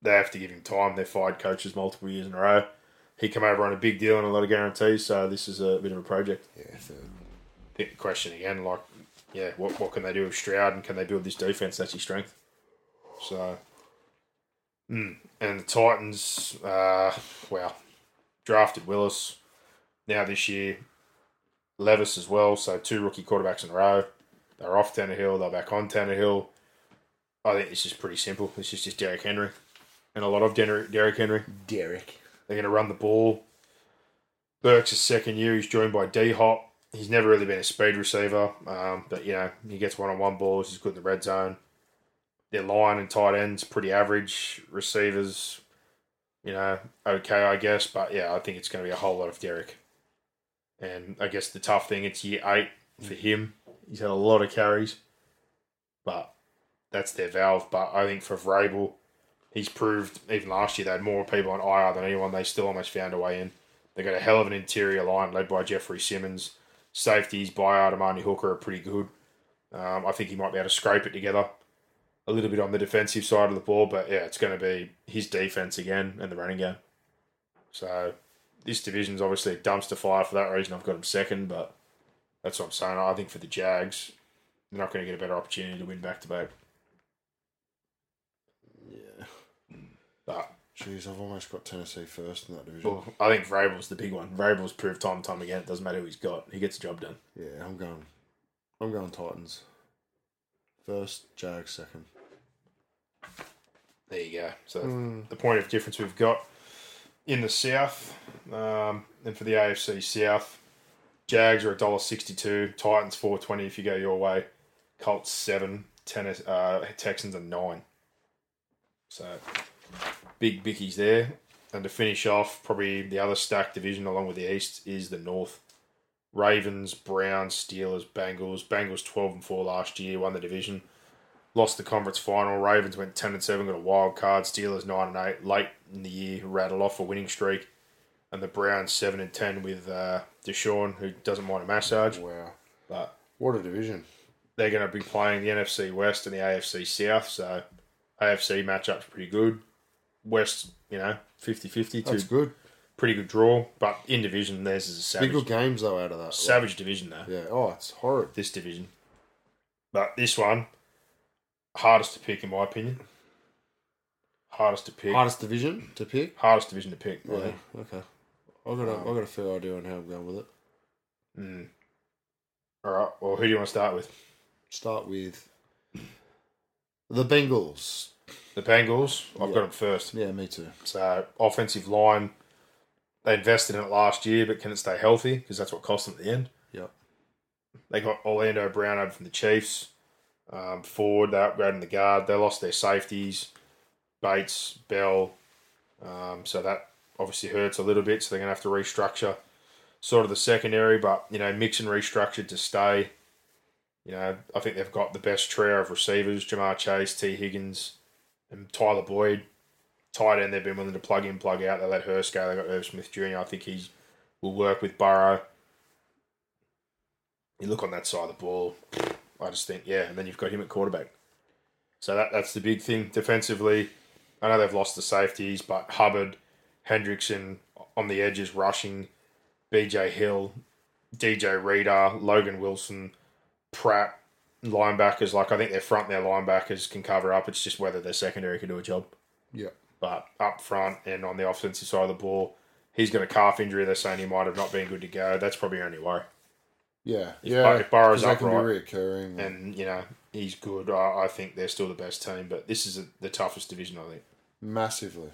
they have to give him time. They've fired coaches multiple years in a row. He come over on a big deal and a lot of guarantees, so this is a bit of a project. Yeah, third. Question again, like, yeah, what what can they do with Stroud and can they build this defense? That's his strength. So, mm. and the Titans, uh, well, drafted Willis now this year, Levis as well. So two rookie quarterbacks in a row. They're off Tannehill. They're back on Tannehill. I think this is pretty simple. This is just Derrick Henry, and a lot of Derrick Derrick Henry. Derrick. They're going to run the ball. Burks' second year, he's joined by D Hop. He's never really been a speed receiver, um, but you know he gets one-on-one balls. He's good in the red zone. Their line and tight ends pretty average. Receivers, you know, okay, I guess, but yeah, I think it's going to be a whole lot of Derrick. And I guess the tough thing, it's year eight for him. He's had a lot of carries, but that's their valve. But I think for Vrabel, he's proved even last year they had more people on IR than anyone. They still almost found a way in. They got a hell of an interior line led by Jeffrey Simmons. Safeties by Amani Hooker are pretty good. Um, I think he might be able to scrape it together a little bit on the defensive side of the ball, but yeah, it's going to be his defense again and the running game. So this division's obviously a dumpster fire for that reason. I've got him second, but that's what I'm saying. I think for the Jags, they're not going to get a better opportunity to win back to back. Yeah. But Jeez, I've almost got Tennessee first in that division. well, I think Vrabel's the big one. Vrabel's proved time and time again. It doesn't matter who he's got; he gets the job done. Yeah, I'm going. I'm going Titans. First, Jags second. There you go. So Mm. the point of difference we've got in the South, um, and for the AFC South, Jags are $1.62, Titans four twenty if you go your way, Colts seven, tennis, uh, Texans are nine. So big bickies there. And to finish off, probably the other stacked division along with the East is the North. Ravens, Browns, Steelers, Bengals. Bengals twelve and four last year, won the division lost the conference final. Ravens went ten and seven, got a wild card. Steelers nine and eight, late in the year, rattled off a winning streak, and the Browns seven and ten with uh, Deshaun, who doesn't mind a massage, Wow. but What a division. they're going to be playing the NFC West and the AFC South, so AFC matchup's pretty good. West, you know, 50-50, That's two good. pretty good draw, but in division, theirs is a Big savage, good games though out of that. savage division though. Yeah. Oh, it's horrid. This division, but this one hardest to pick in my opinion. Hardest to pick. Hardest division to pick. hardest division to pick. Yeah. think. Okay. I got a I got a fair idea on how I'm going with it. Mm. All right. Well, who do you want to start with? Start with the Bengals. The Bengals. I've Yeah. got them first. Yeah, me too. So offensive line. They invested in it last year, but can it stay healthy? Because that's what cost them at the end. Yep. They got Orlando Brown over from the Chiefs. Um, forward, they upgraded the guard. They lost their safeties, Bates, Bell. Um, so that obviously hurts a little bit. So they're going to have to restructure sort of the secondary. But, you know, mix and restructure to stay. You know, I think they've got the best trio of receivers Ja'Marr Chase, Tee Higgins, and Tyler Boyd. Tight end, they've been willing to plug in, plug out. They let Hurst go. They got Irv Smith Jr. I think he's will work with Burrow. You look on that side of the ball, I just think, yeah, and then you've got him at quarterback. So that that's the big thing defensively. I know they've lost the safeties, but Hubbard, Hendrickson on the edges rushing, BJ Hill, DJ Reader, Logan Wilson, Pratt, linebackers. Like I think their front, their linebackers can cover up. It's just whether their secondary can do a job. Yeah. But up front and on the offensive side of the ball, he's got a calf injury. They're saying he might have not been good to go. That's probably your only worry. Yeah. If yeah. If Burrow's that can upright be reoccurring. and you know he's good, I, I think they're still the best team. But this is a, the toughest division, I think, massively.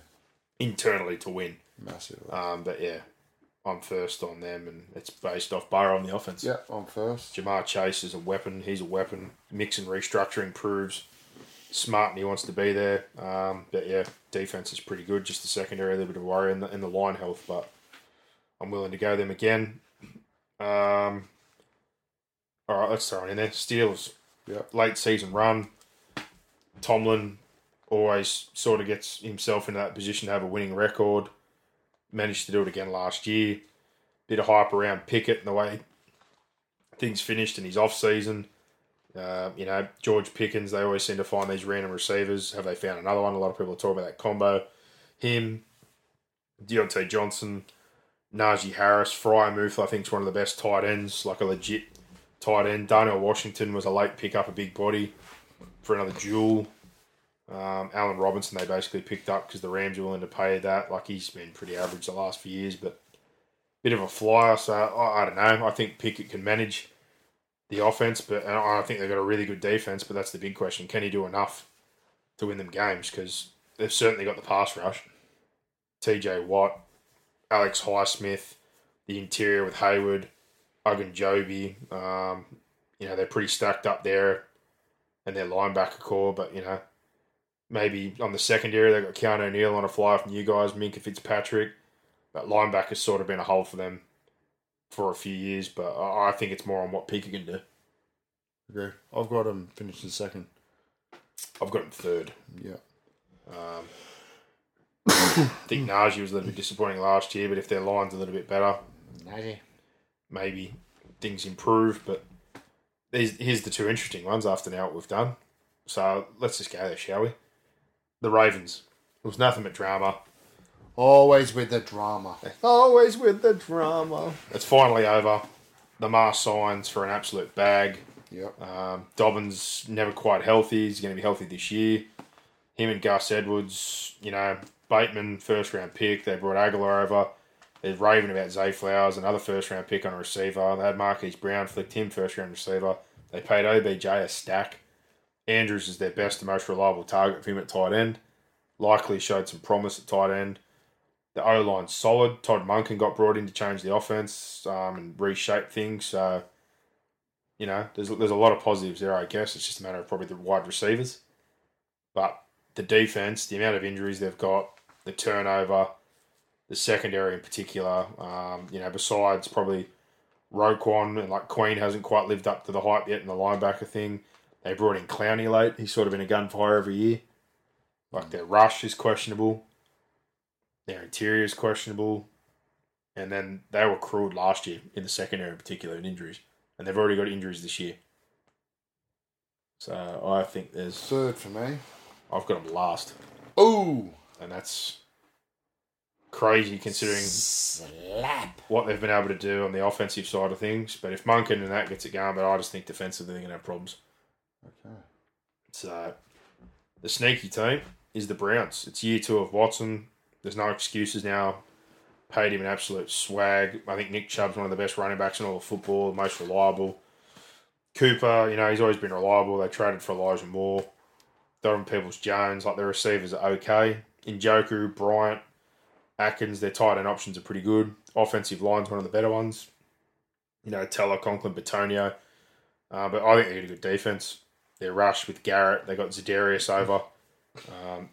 internally to win. Massively. Um, but yeah, I'm first on them, and it's based off Burrow on the offense. yeah, I'm first. Ja'Marr Chase is a weapon. He's a weapon. Mixon restructuring proves smart and he wants to be there. Um, but yeah, defense is pretty good. Just the secondary, a little bit of worry in the, in the line health, but I'm willing to go them again. Um, all right, let's throw it in there. Steelers, Yep. late season run. Tomlin always sort of gets himself into that position to have a winning record. Managed to do it again last year. Bit of hype around Pickett and the way things finished in his off season. Uh, you know, George Pickens, they always seem to find these random receivers. Have they found another one? A lot of people are talking about that combo. Him, Diontae Johnson, Najee Harris, Freiermuth, I think is one of the best tight ends, like a legit tight end. Darnell Washington was a late pick up, a big body for another duel. Um, Allen Robinson, they basically picked up because the Rams were willing to pay that. Like he's been pretty average the last few years, but bit of a flyer. So I, I don't know. I think Pickett can manage the offense, but I think they've got a really good defense. But that's the big question: Can he do enough to win them games? Because they've certainly got the pass rush. T.J. Watt, Alex Highsmith, the interior with Heyward, Ogunjobi. Um, you know they're pretty stacked up there, and their linebacker core. But you know maybe on the secondary they've got Keanu O'Neill on a flyer from you guys, Minkah Fitzpatrick. But linebacker's sort of been a hole for them for a few years, but I I think it's more on what Pickett can do. Agree. I've got him finished in second. I've got him third. Yeah. Um, I think Najee was a little bit disappointing last year, but if their line's a little bit better, Najee. maybe things improve. But these, here's the two interesting ones after now what we've done. So let's just go there, shall we? The Ravens. It was nothing but drama. Always with the drama. Always with the drama. It's finally over. The Mars signs for an absolute bag. Yep. Um, Dobbins never quite healthy. He's going to be healthy this year. Him and Gus Edwards, you know, Bateman first round pick. They brought Agholor over. They're raving about Zay Flowers, another first round pick on a receiver. They had Marquise Brown flicked him first round receiver. They paid OBJ a stack. Andrews is their best and most reliable target for him at tight end. Likely showed some promise at tight end. The O line's solid. Todd Monken got brought in to change the offense um, and reshape things. So, you know, there's there's a lot of positives there. I guess it's just a matter of probably the wide receivers, but the defense, the amount of injuries they've got, the turnover, the secondary in particular. Um, you know, besides probably Roquan and like Queen hasn't quite lived up to the hype yet in the linebacker thing. They brought in Clowney late. He's sort of in a gunfire every year. Like their rush is questionable. Their interior is questionable. And then they were cruel last year in the secondary in particular in injuries. And they've already got injuries this year. So I think there's Third for me. I've got them last. Ooh. And that's crazy considering Slap. what they've been able to do on the offensive side of things. But if Monken and that gets it going, but I just think defensively they're going to have problems. Okay. So the sneaky team is the Browns. It's year two of Watson. There's no excuses now. Paid him an absolute swag. I think Nick Chubb's one of the best running backs in all of football, most reliable. Cooper, you know, he's always been reliable. They traded for Elijah Moore. Donovan Peoples Jones, like their receivers are okay. Njoku, Bryant, Atkins, their tight end options are pretty good. Offensive line's one of the better ones. You know, Teller, Conklin, Bitonio. Uh, but I think they get a good defense. They're rushed with Garrett. They got Za'Darius over. Um,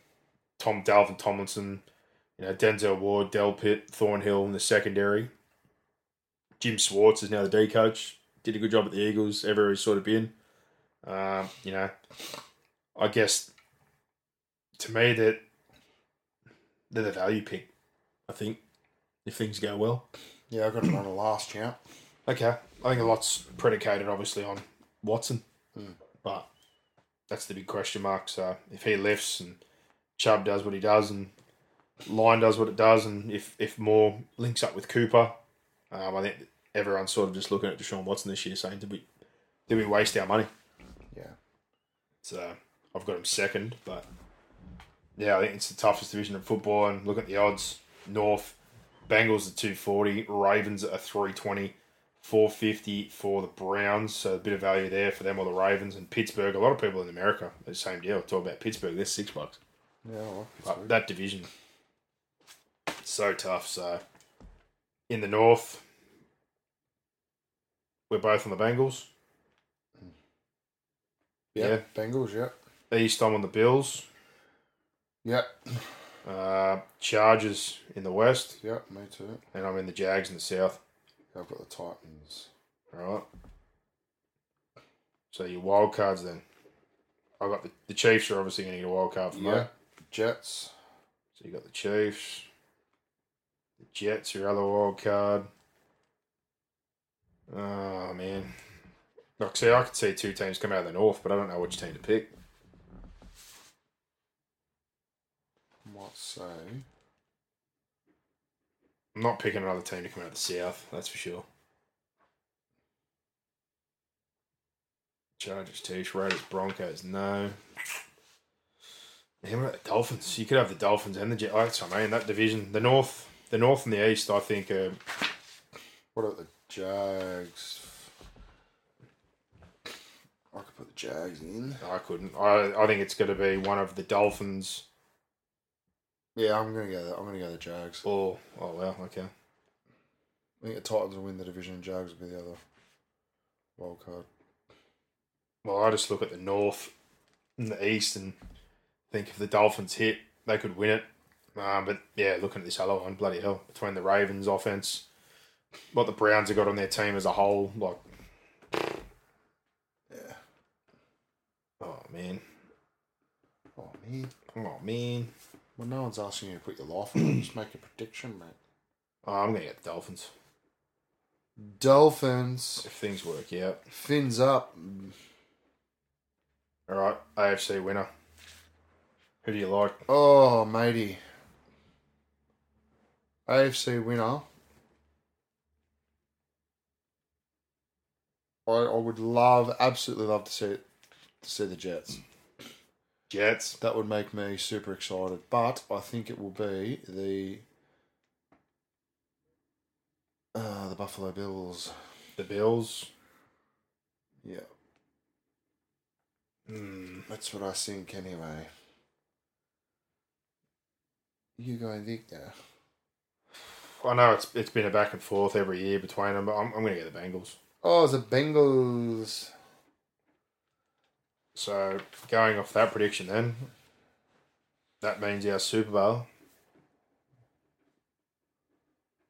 Tom Dalvin Tomlinson, you know, Denzel Ward, Delpit, Thornhill in the secondary. Jim Schwartz is now the D coach. Did a good job at the Eagles, everywhere he's sort of been. Um, you know, I guess to me that they're the value pick. I think if things go well. Yeah, I got it on a last champ. Okay, I think a lot's predicated obviously on Watson, Hmm. but that's the big question mark. So if he lifts and Chubb does what he does and Line does what it does, and if if Moore links up with Cooper, um, I think everyone's sort of just looking at Deshaun Watson this year, saying, "Did we did we waste our money?" Yeah. So I've got him second, but yeah, I think it's the toughest division in football. And look at the odds: North, Bengals at two forty, Ravens at three twenty, four fifty for the Browns. So a bit of value there for them or the Ravens and Pittsburgh. A lot of people in America, the same deal. Talk about Pittsburgh. They're six bucks. Yeah, I like But that division, so tough. So in the North, we're both on the Bengals. yeah. Bengals, yeah. East, I'm on the Bills. Yeah. Uh, Chargers in the West, Yeah, me too. and I'm in the Jags in the South. I've got the Titans. All right. So your wild cards then. I've got the, the Chiefs are obviously going to get a wild card for me. Yeah. Jets. So you got the Chiefs, the Jets, your other wild card. Oh man. Like, see, I could see two teams come out of the North, but I don't know which team to pick. Might say. I'm not picking another team to come out of the South, that's for sure. Chargers, Chiefs, Raiders, Broncos, no. What about the Dolphins? You could have the Dolphins and the Jets. That's what I mean. That division, the North, the North and the East, I think, are What about the Jags? I could put the Jags in. I couldn't. I I think it's going to be one of the Dolphins Yeah, I'm gonna go. I'm gonna go the Jags. or oh well, okay. I think the Titans will win the division. and Jags will be the other wild card. Well, I just look at the North and the East and think if the Dolphins hit, they could win it. Um, but yeah, looking at this other one, bloody hell, between the Ravens offense, what the Browns have got on their team as a whole, like, Yeah. oh man, Oh man. oh man. Well, no one's asking you to put your life on it. Just make a prediction, mate. Oh, I'm going to get the Dolphins Dolphins. if things work out. Fins up. All right, AFC winner. Who do you like? Oh, matey. AFC winner. I, I would love, absolutely love to see to see the Jets. Jets. That would make me super excited. But I think it will be the uh, the Buffalo Bills. The Bills. Yeah, Hmm. that's what I think anyway. You going Victor? I know it's it's been a back and forth every year between them, but I'm, I'm going to get the Bengals. Oh, the Bengals. So going off that prediction, then that means our Super Bowl.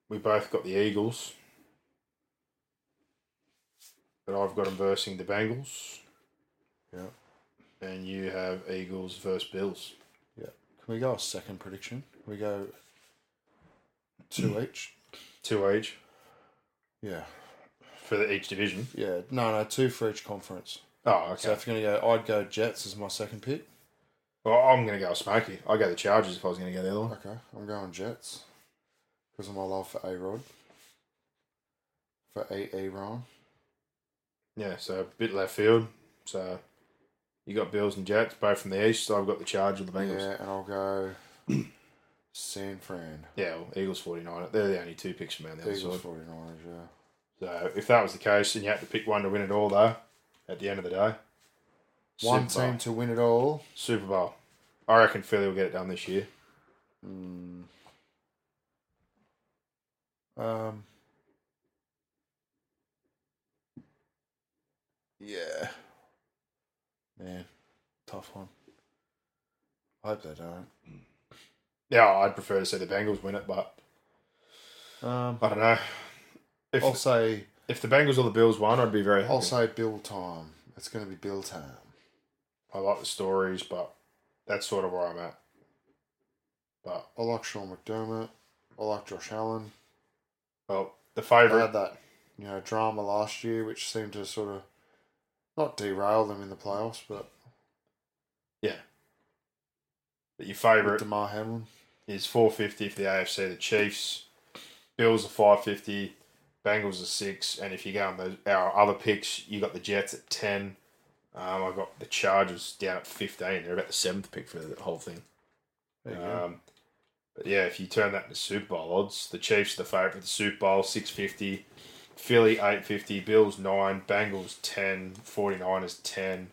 We both got the Eagles, but I've got them versing the Bengals, Yeah. and you have Eagles versus Bills. Yeah. Can we go a second prediction? Can we go two hmm. each? Two each Yeah. for the, each division. Yeah. No, no, two for each conference. Oh, okay. So if you're going to go, I'd go Jets as my second pick. well, I'm going to go Smoky. I'd go the Chargers if I was going to go the other one. Okay, I'm going Jets because of my love for A Rod. For A A Ron. Yeah, so a bit left field. So you got Bills and Jets, both from the east. So I've got the Chargers and the Bengals. Yeah, and I'll go San Fran. Yeah, well, Eagles 49. They're the only two picks from around the other Eagles side. 49ers, yeah. So if that was the case and you had to pick one to win it all, though, at the end of the day, One Super Bowl. team to win it all. Super Bowl. I reckon Philly will get it done this year. Mm. Um. Yeah. Man, tough one. I hope they don't. Yeah, I'd prefer to see the Bengals win it, but Um, I don't know. If I'll say if the Bengals or the Bills won, I'd be very happy. I'll say Bill time. It's going to be Bill time. I like the stories, but that's sort of where I'm at. But I like Sean McDermott. I like Josh Allen. well, the They favourite had that, you know, drama last year, which seemed to sort of not derail them in the playoffs, but yeah. But your with favourite Damar Hamlin. is 450 for the AFC. The Chiefs, Bills are 550, Bengals are 6. And if you go on those, our other picks, you got the Jets at 10. Um, I got the Chargers down at 15. They're about the seventh pick for the whole thing. There you go. Um, but yeah, if you turn that into Super Bowl odds, the Chiefs are the favourite for the Super Bowl, 650. Philly, 850. Bills, 9. Bengals, 10. 49ers, 10.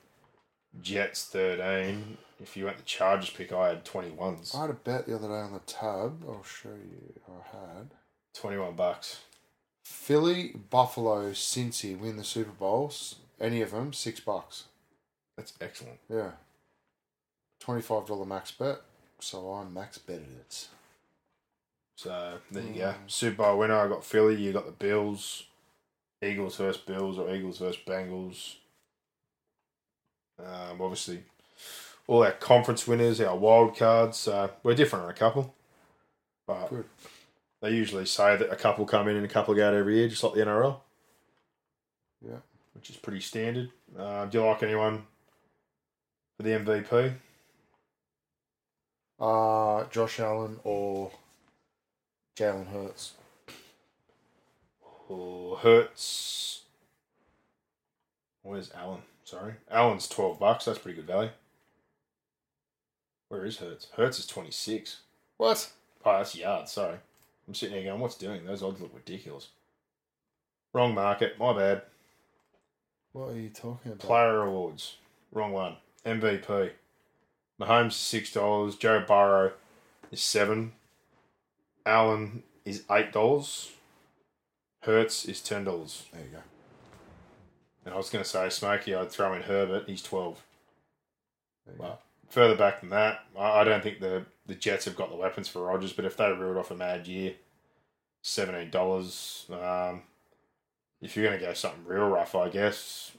Jets, 13. If you went the Chargers pick, I had 21s. I had a bet the other day on the tab. I'll show you. I had 21 bucks. Philly, Buffalo, Cincy win the Super Bowls. Any of them, six bucks. That's excellent. Yeah. Twenty-five dollar max bet. So I max betted it. So there you go. Super Bowl winner. I got Philly. You got the Bills. Eagles versus Bills or Eagles versus Bengals. Um, obviously, all our conference winners, our wild cards. Uh, we're different on a couple, but Good. They usually say that a couple come in and a couple go out every year, just like the NRL, Yeah. which is pretty standard. Uh, do you like anyone for the MVP? Uh Josh Allen or Jalen Hurts. Or Hurts? Where's Allen? Sorry, Allen's twelve bucks. That's pretty good value. Where is Hurts? Hurts is twenty six. What? Oh, that's yards. Sorry, I'm sitting here going, "What's doing?" Those odds look ridiculous. Wrong market. My bad. What are you talking about? Player awards. Wrong one. MVP. Mahomes is six dollars. Joe Burrow is seven. Allen is eight dollars. Hurts is ten dollars. There you go. And I was going to say Smokey, I'd throw in Herbert. He's twelve. Well, further back than that, I don't think the the Jets have got the weapons for Rodgers, But if they reeled off a mad year, seventeen dollars. Um, if you're going to go something real rough, I guess.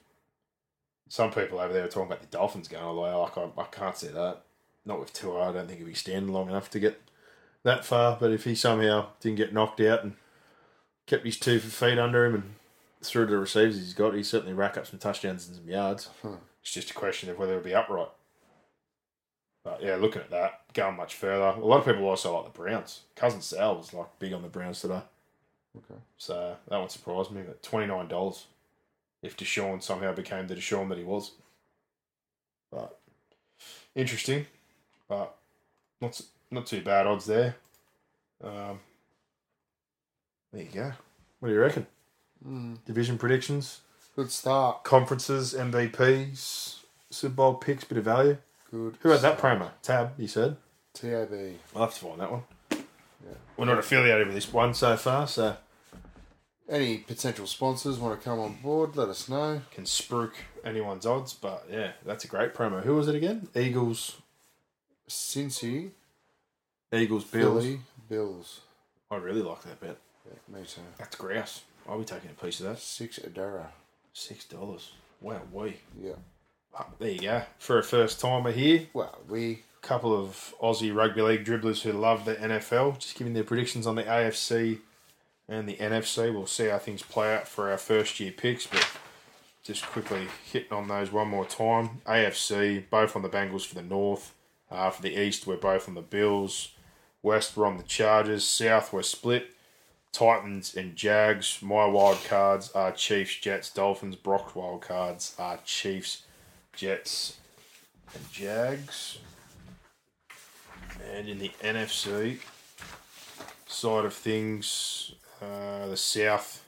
Some people over there are talking about the Dolphins going all the way. Like I, I can't see that. not with two. I don't think he'd be standing long enough to get that far. But if he somehow didn't get knocked out and kept his two feet under him and through to the receivers he's got, he'd certainly rack up some touchdowns and some yards. Huh. It's just a question of whether it'll be upright. But yeah, looking at that, going much further. A lot of people also like the Browns. Cousin Sal was like big on the Browns today. Okay. So that one surprised me. But twenty nine dollars if Deshaun somehow became the Deshaun that he was. But interesting, but not not too bad odds there. Um, there you go. What do you reckon? Mm. Division predictions, Good start. conferences, MVPs, Super Bowl picks, bit of value. Good. Who had that promo? Tab, you said. TAB. I'll have to find that one. We're not affiliated with this one so far, so Any potential sponsors want to come on board? Let us know. can spruik anyone's odds. But yeah, that's a great promo. Who was it again? Eagles, Cincy, Eagles, Bills. Philly, Bills. I really like that bet. Yeah, me too. That's grouse. I'll be taking a piece of that. Six a Adara. Six dollars. Wow, we. Yeah. There you go. For a first timer here, Well, we couple of Aussie rugby league dribblers who love the NFL, just giving their predictions on the AFC and the NFC. We'll see how things play out for our first year picks, but just quickly hitting on those one more time. AFC, both on the Bengals for the North. Uh, for the East, we're both on the Bills. West, we're on the Chargers. South, we're split. Titans and Jags. My wild cards are Chiefs, Jets, Dolphins. Brock's wild cards are Chiefs, Jets, and Jags. And in the NFC side of things, uh, the South,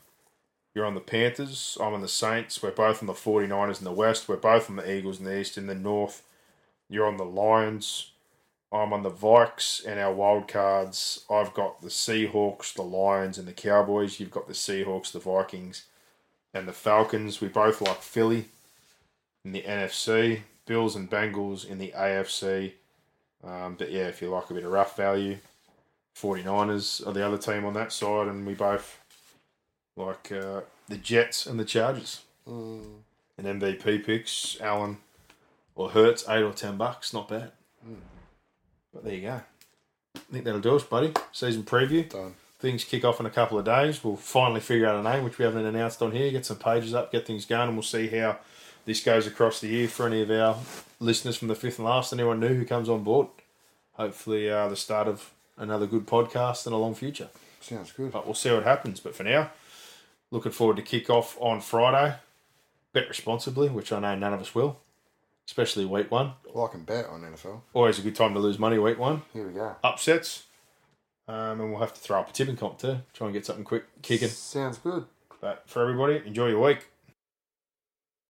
you're on the Panthers. I'm on the Saints. We're both on the 49ers in the West. We're both on the Eagles in the East. In the North, you're on the Lions. I'm on the Vikes and our wild cards. I've got the Seahawks, the Lions, and the Cowboys. You've got the Seahawks, the Vikings, and the Falcons. We both like Philly in the NFC. Bills and Bengals in the AFC. Um, but yeah, if you like a bit of rough value, 49ers are the other team on that side, and we both like uh, the Jets and the Chargers. mm, And MVP picks, Allen or Hurts, 8 or 10 bucks, not bad. But there you go. I think that'll do us, buddy. Season preview. done. Things kick off in a couple of days. We'll finally figure out a name, which we haven't announced on here, get some pages up, get things going, and we'll see how this goes across the year for any of our listeners from the fifth and last, anyone new who comes on board. Hopefully, uh, the start of another good podcast and a long future. Sounds good. But we'll see what happens. But for now, looking forward to kick off on Friday. Bet responsibly, which I know none of us will, especially week one. Well, I can bet on NFL. Always a good time to lose money week one. Here we go. Upsets. Um, and we'll have to throw up a tipping comp too. Try and get something quick kicking. Sounds good. But for everybody, enjoy your week.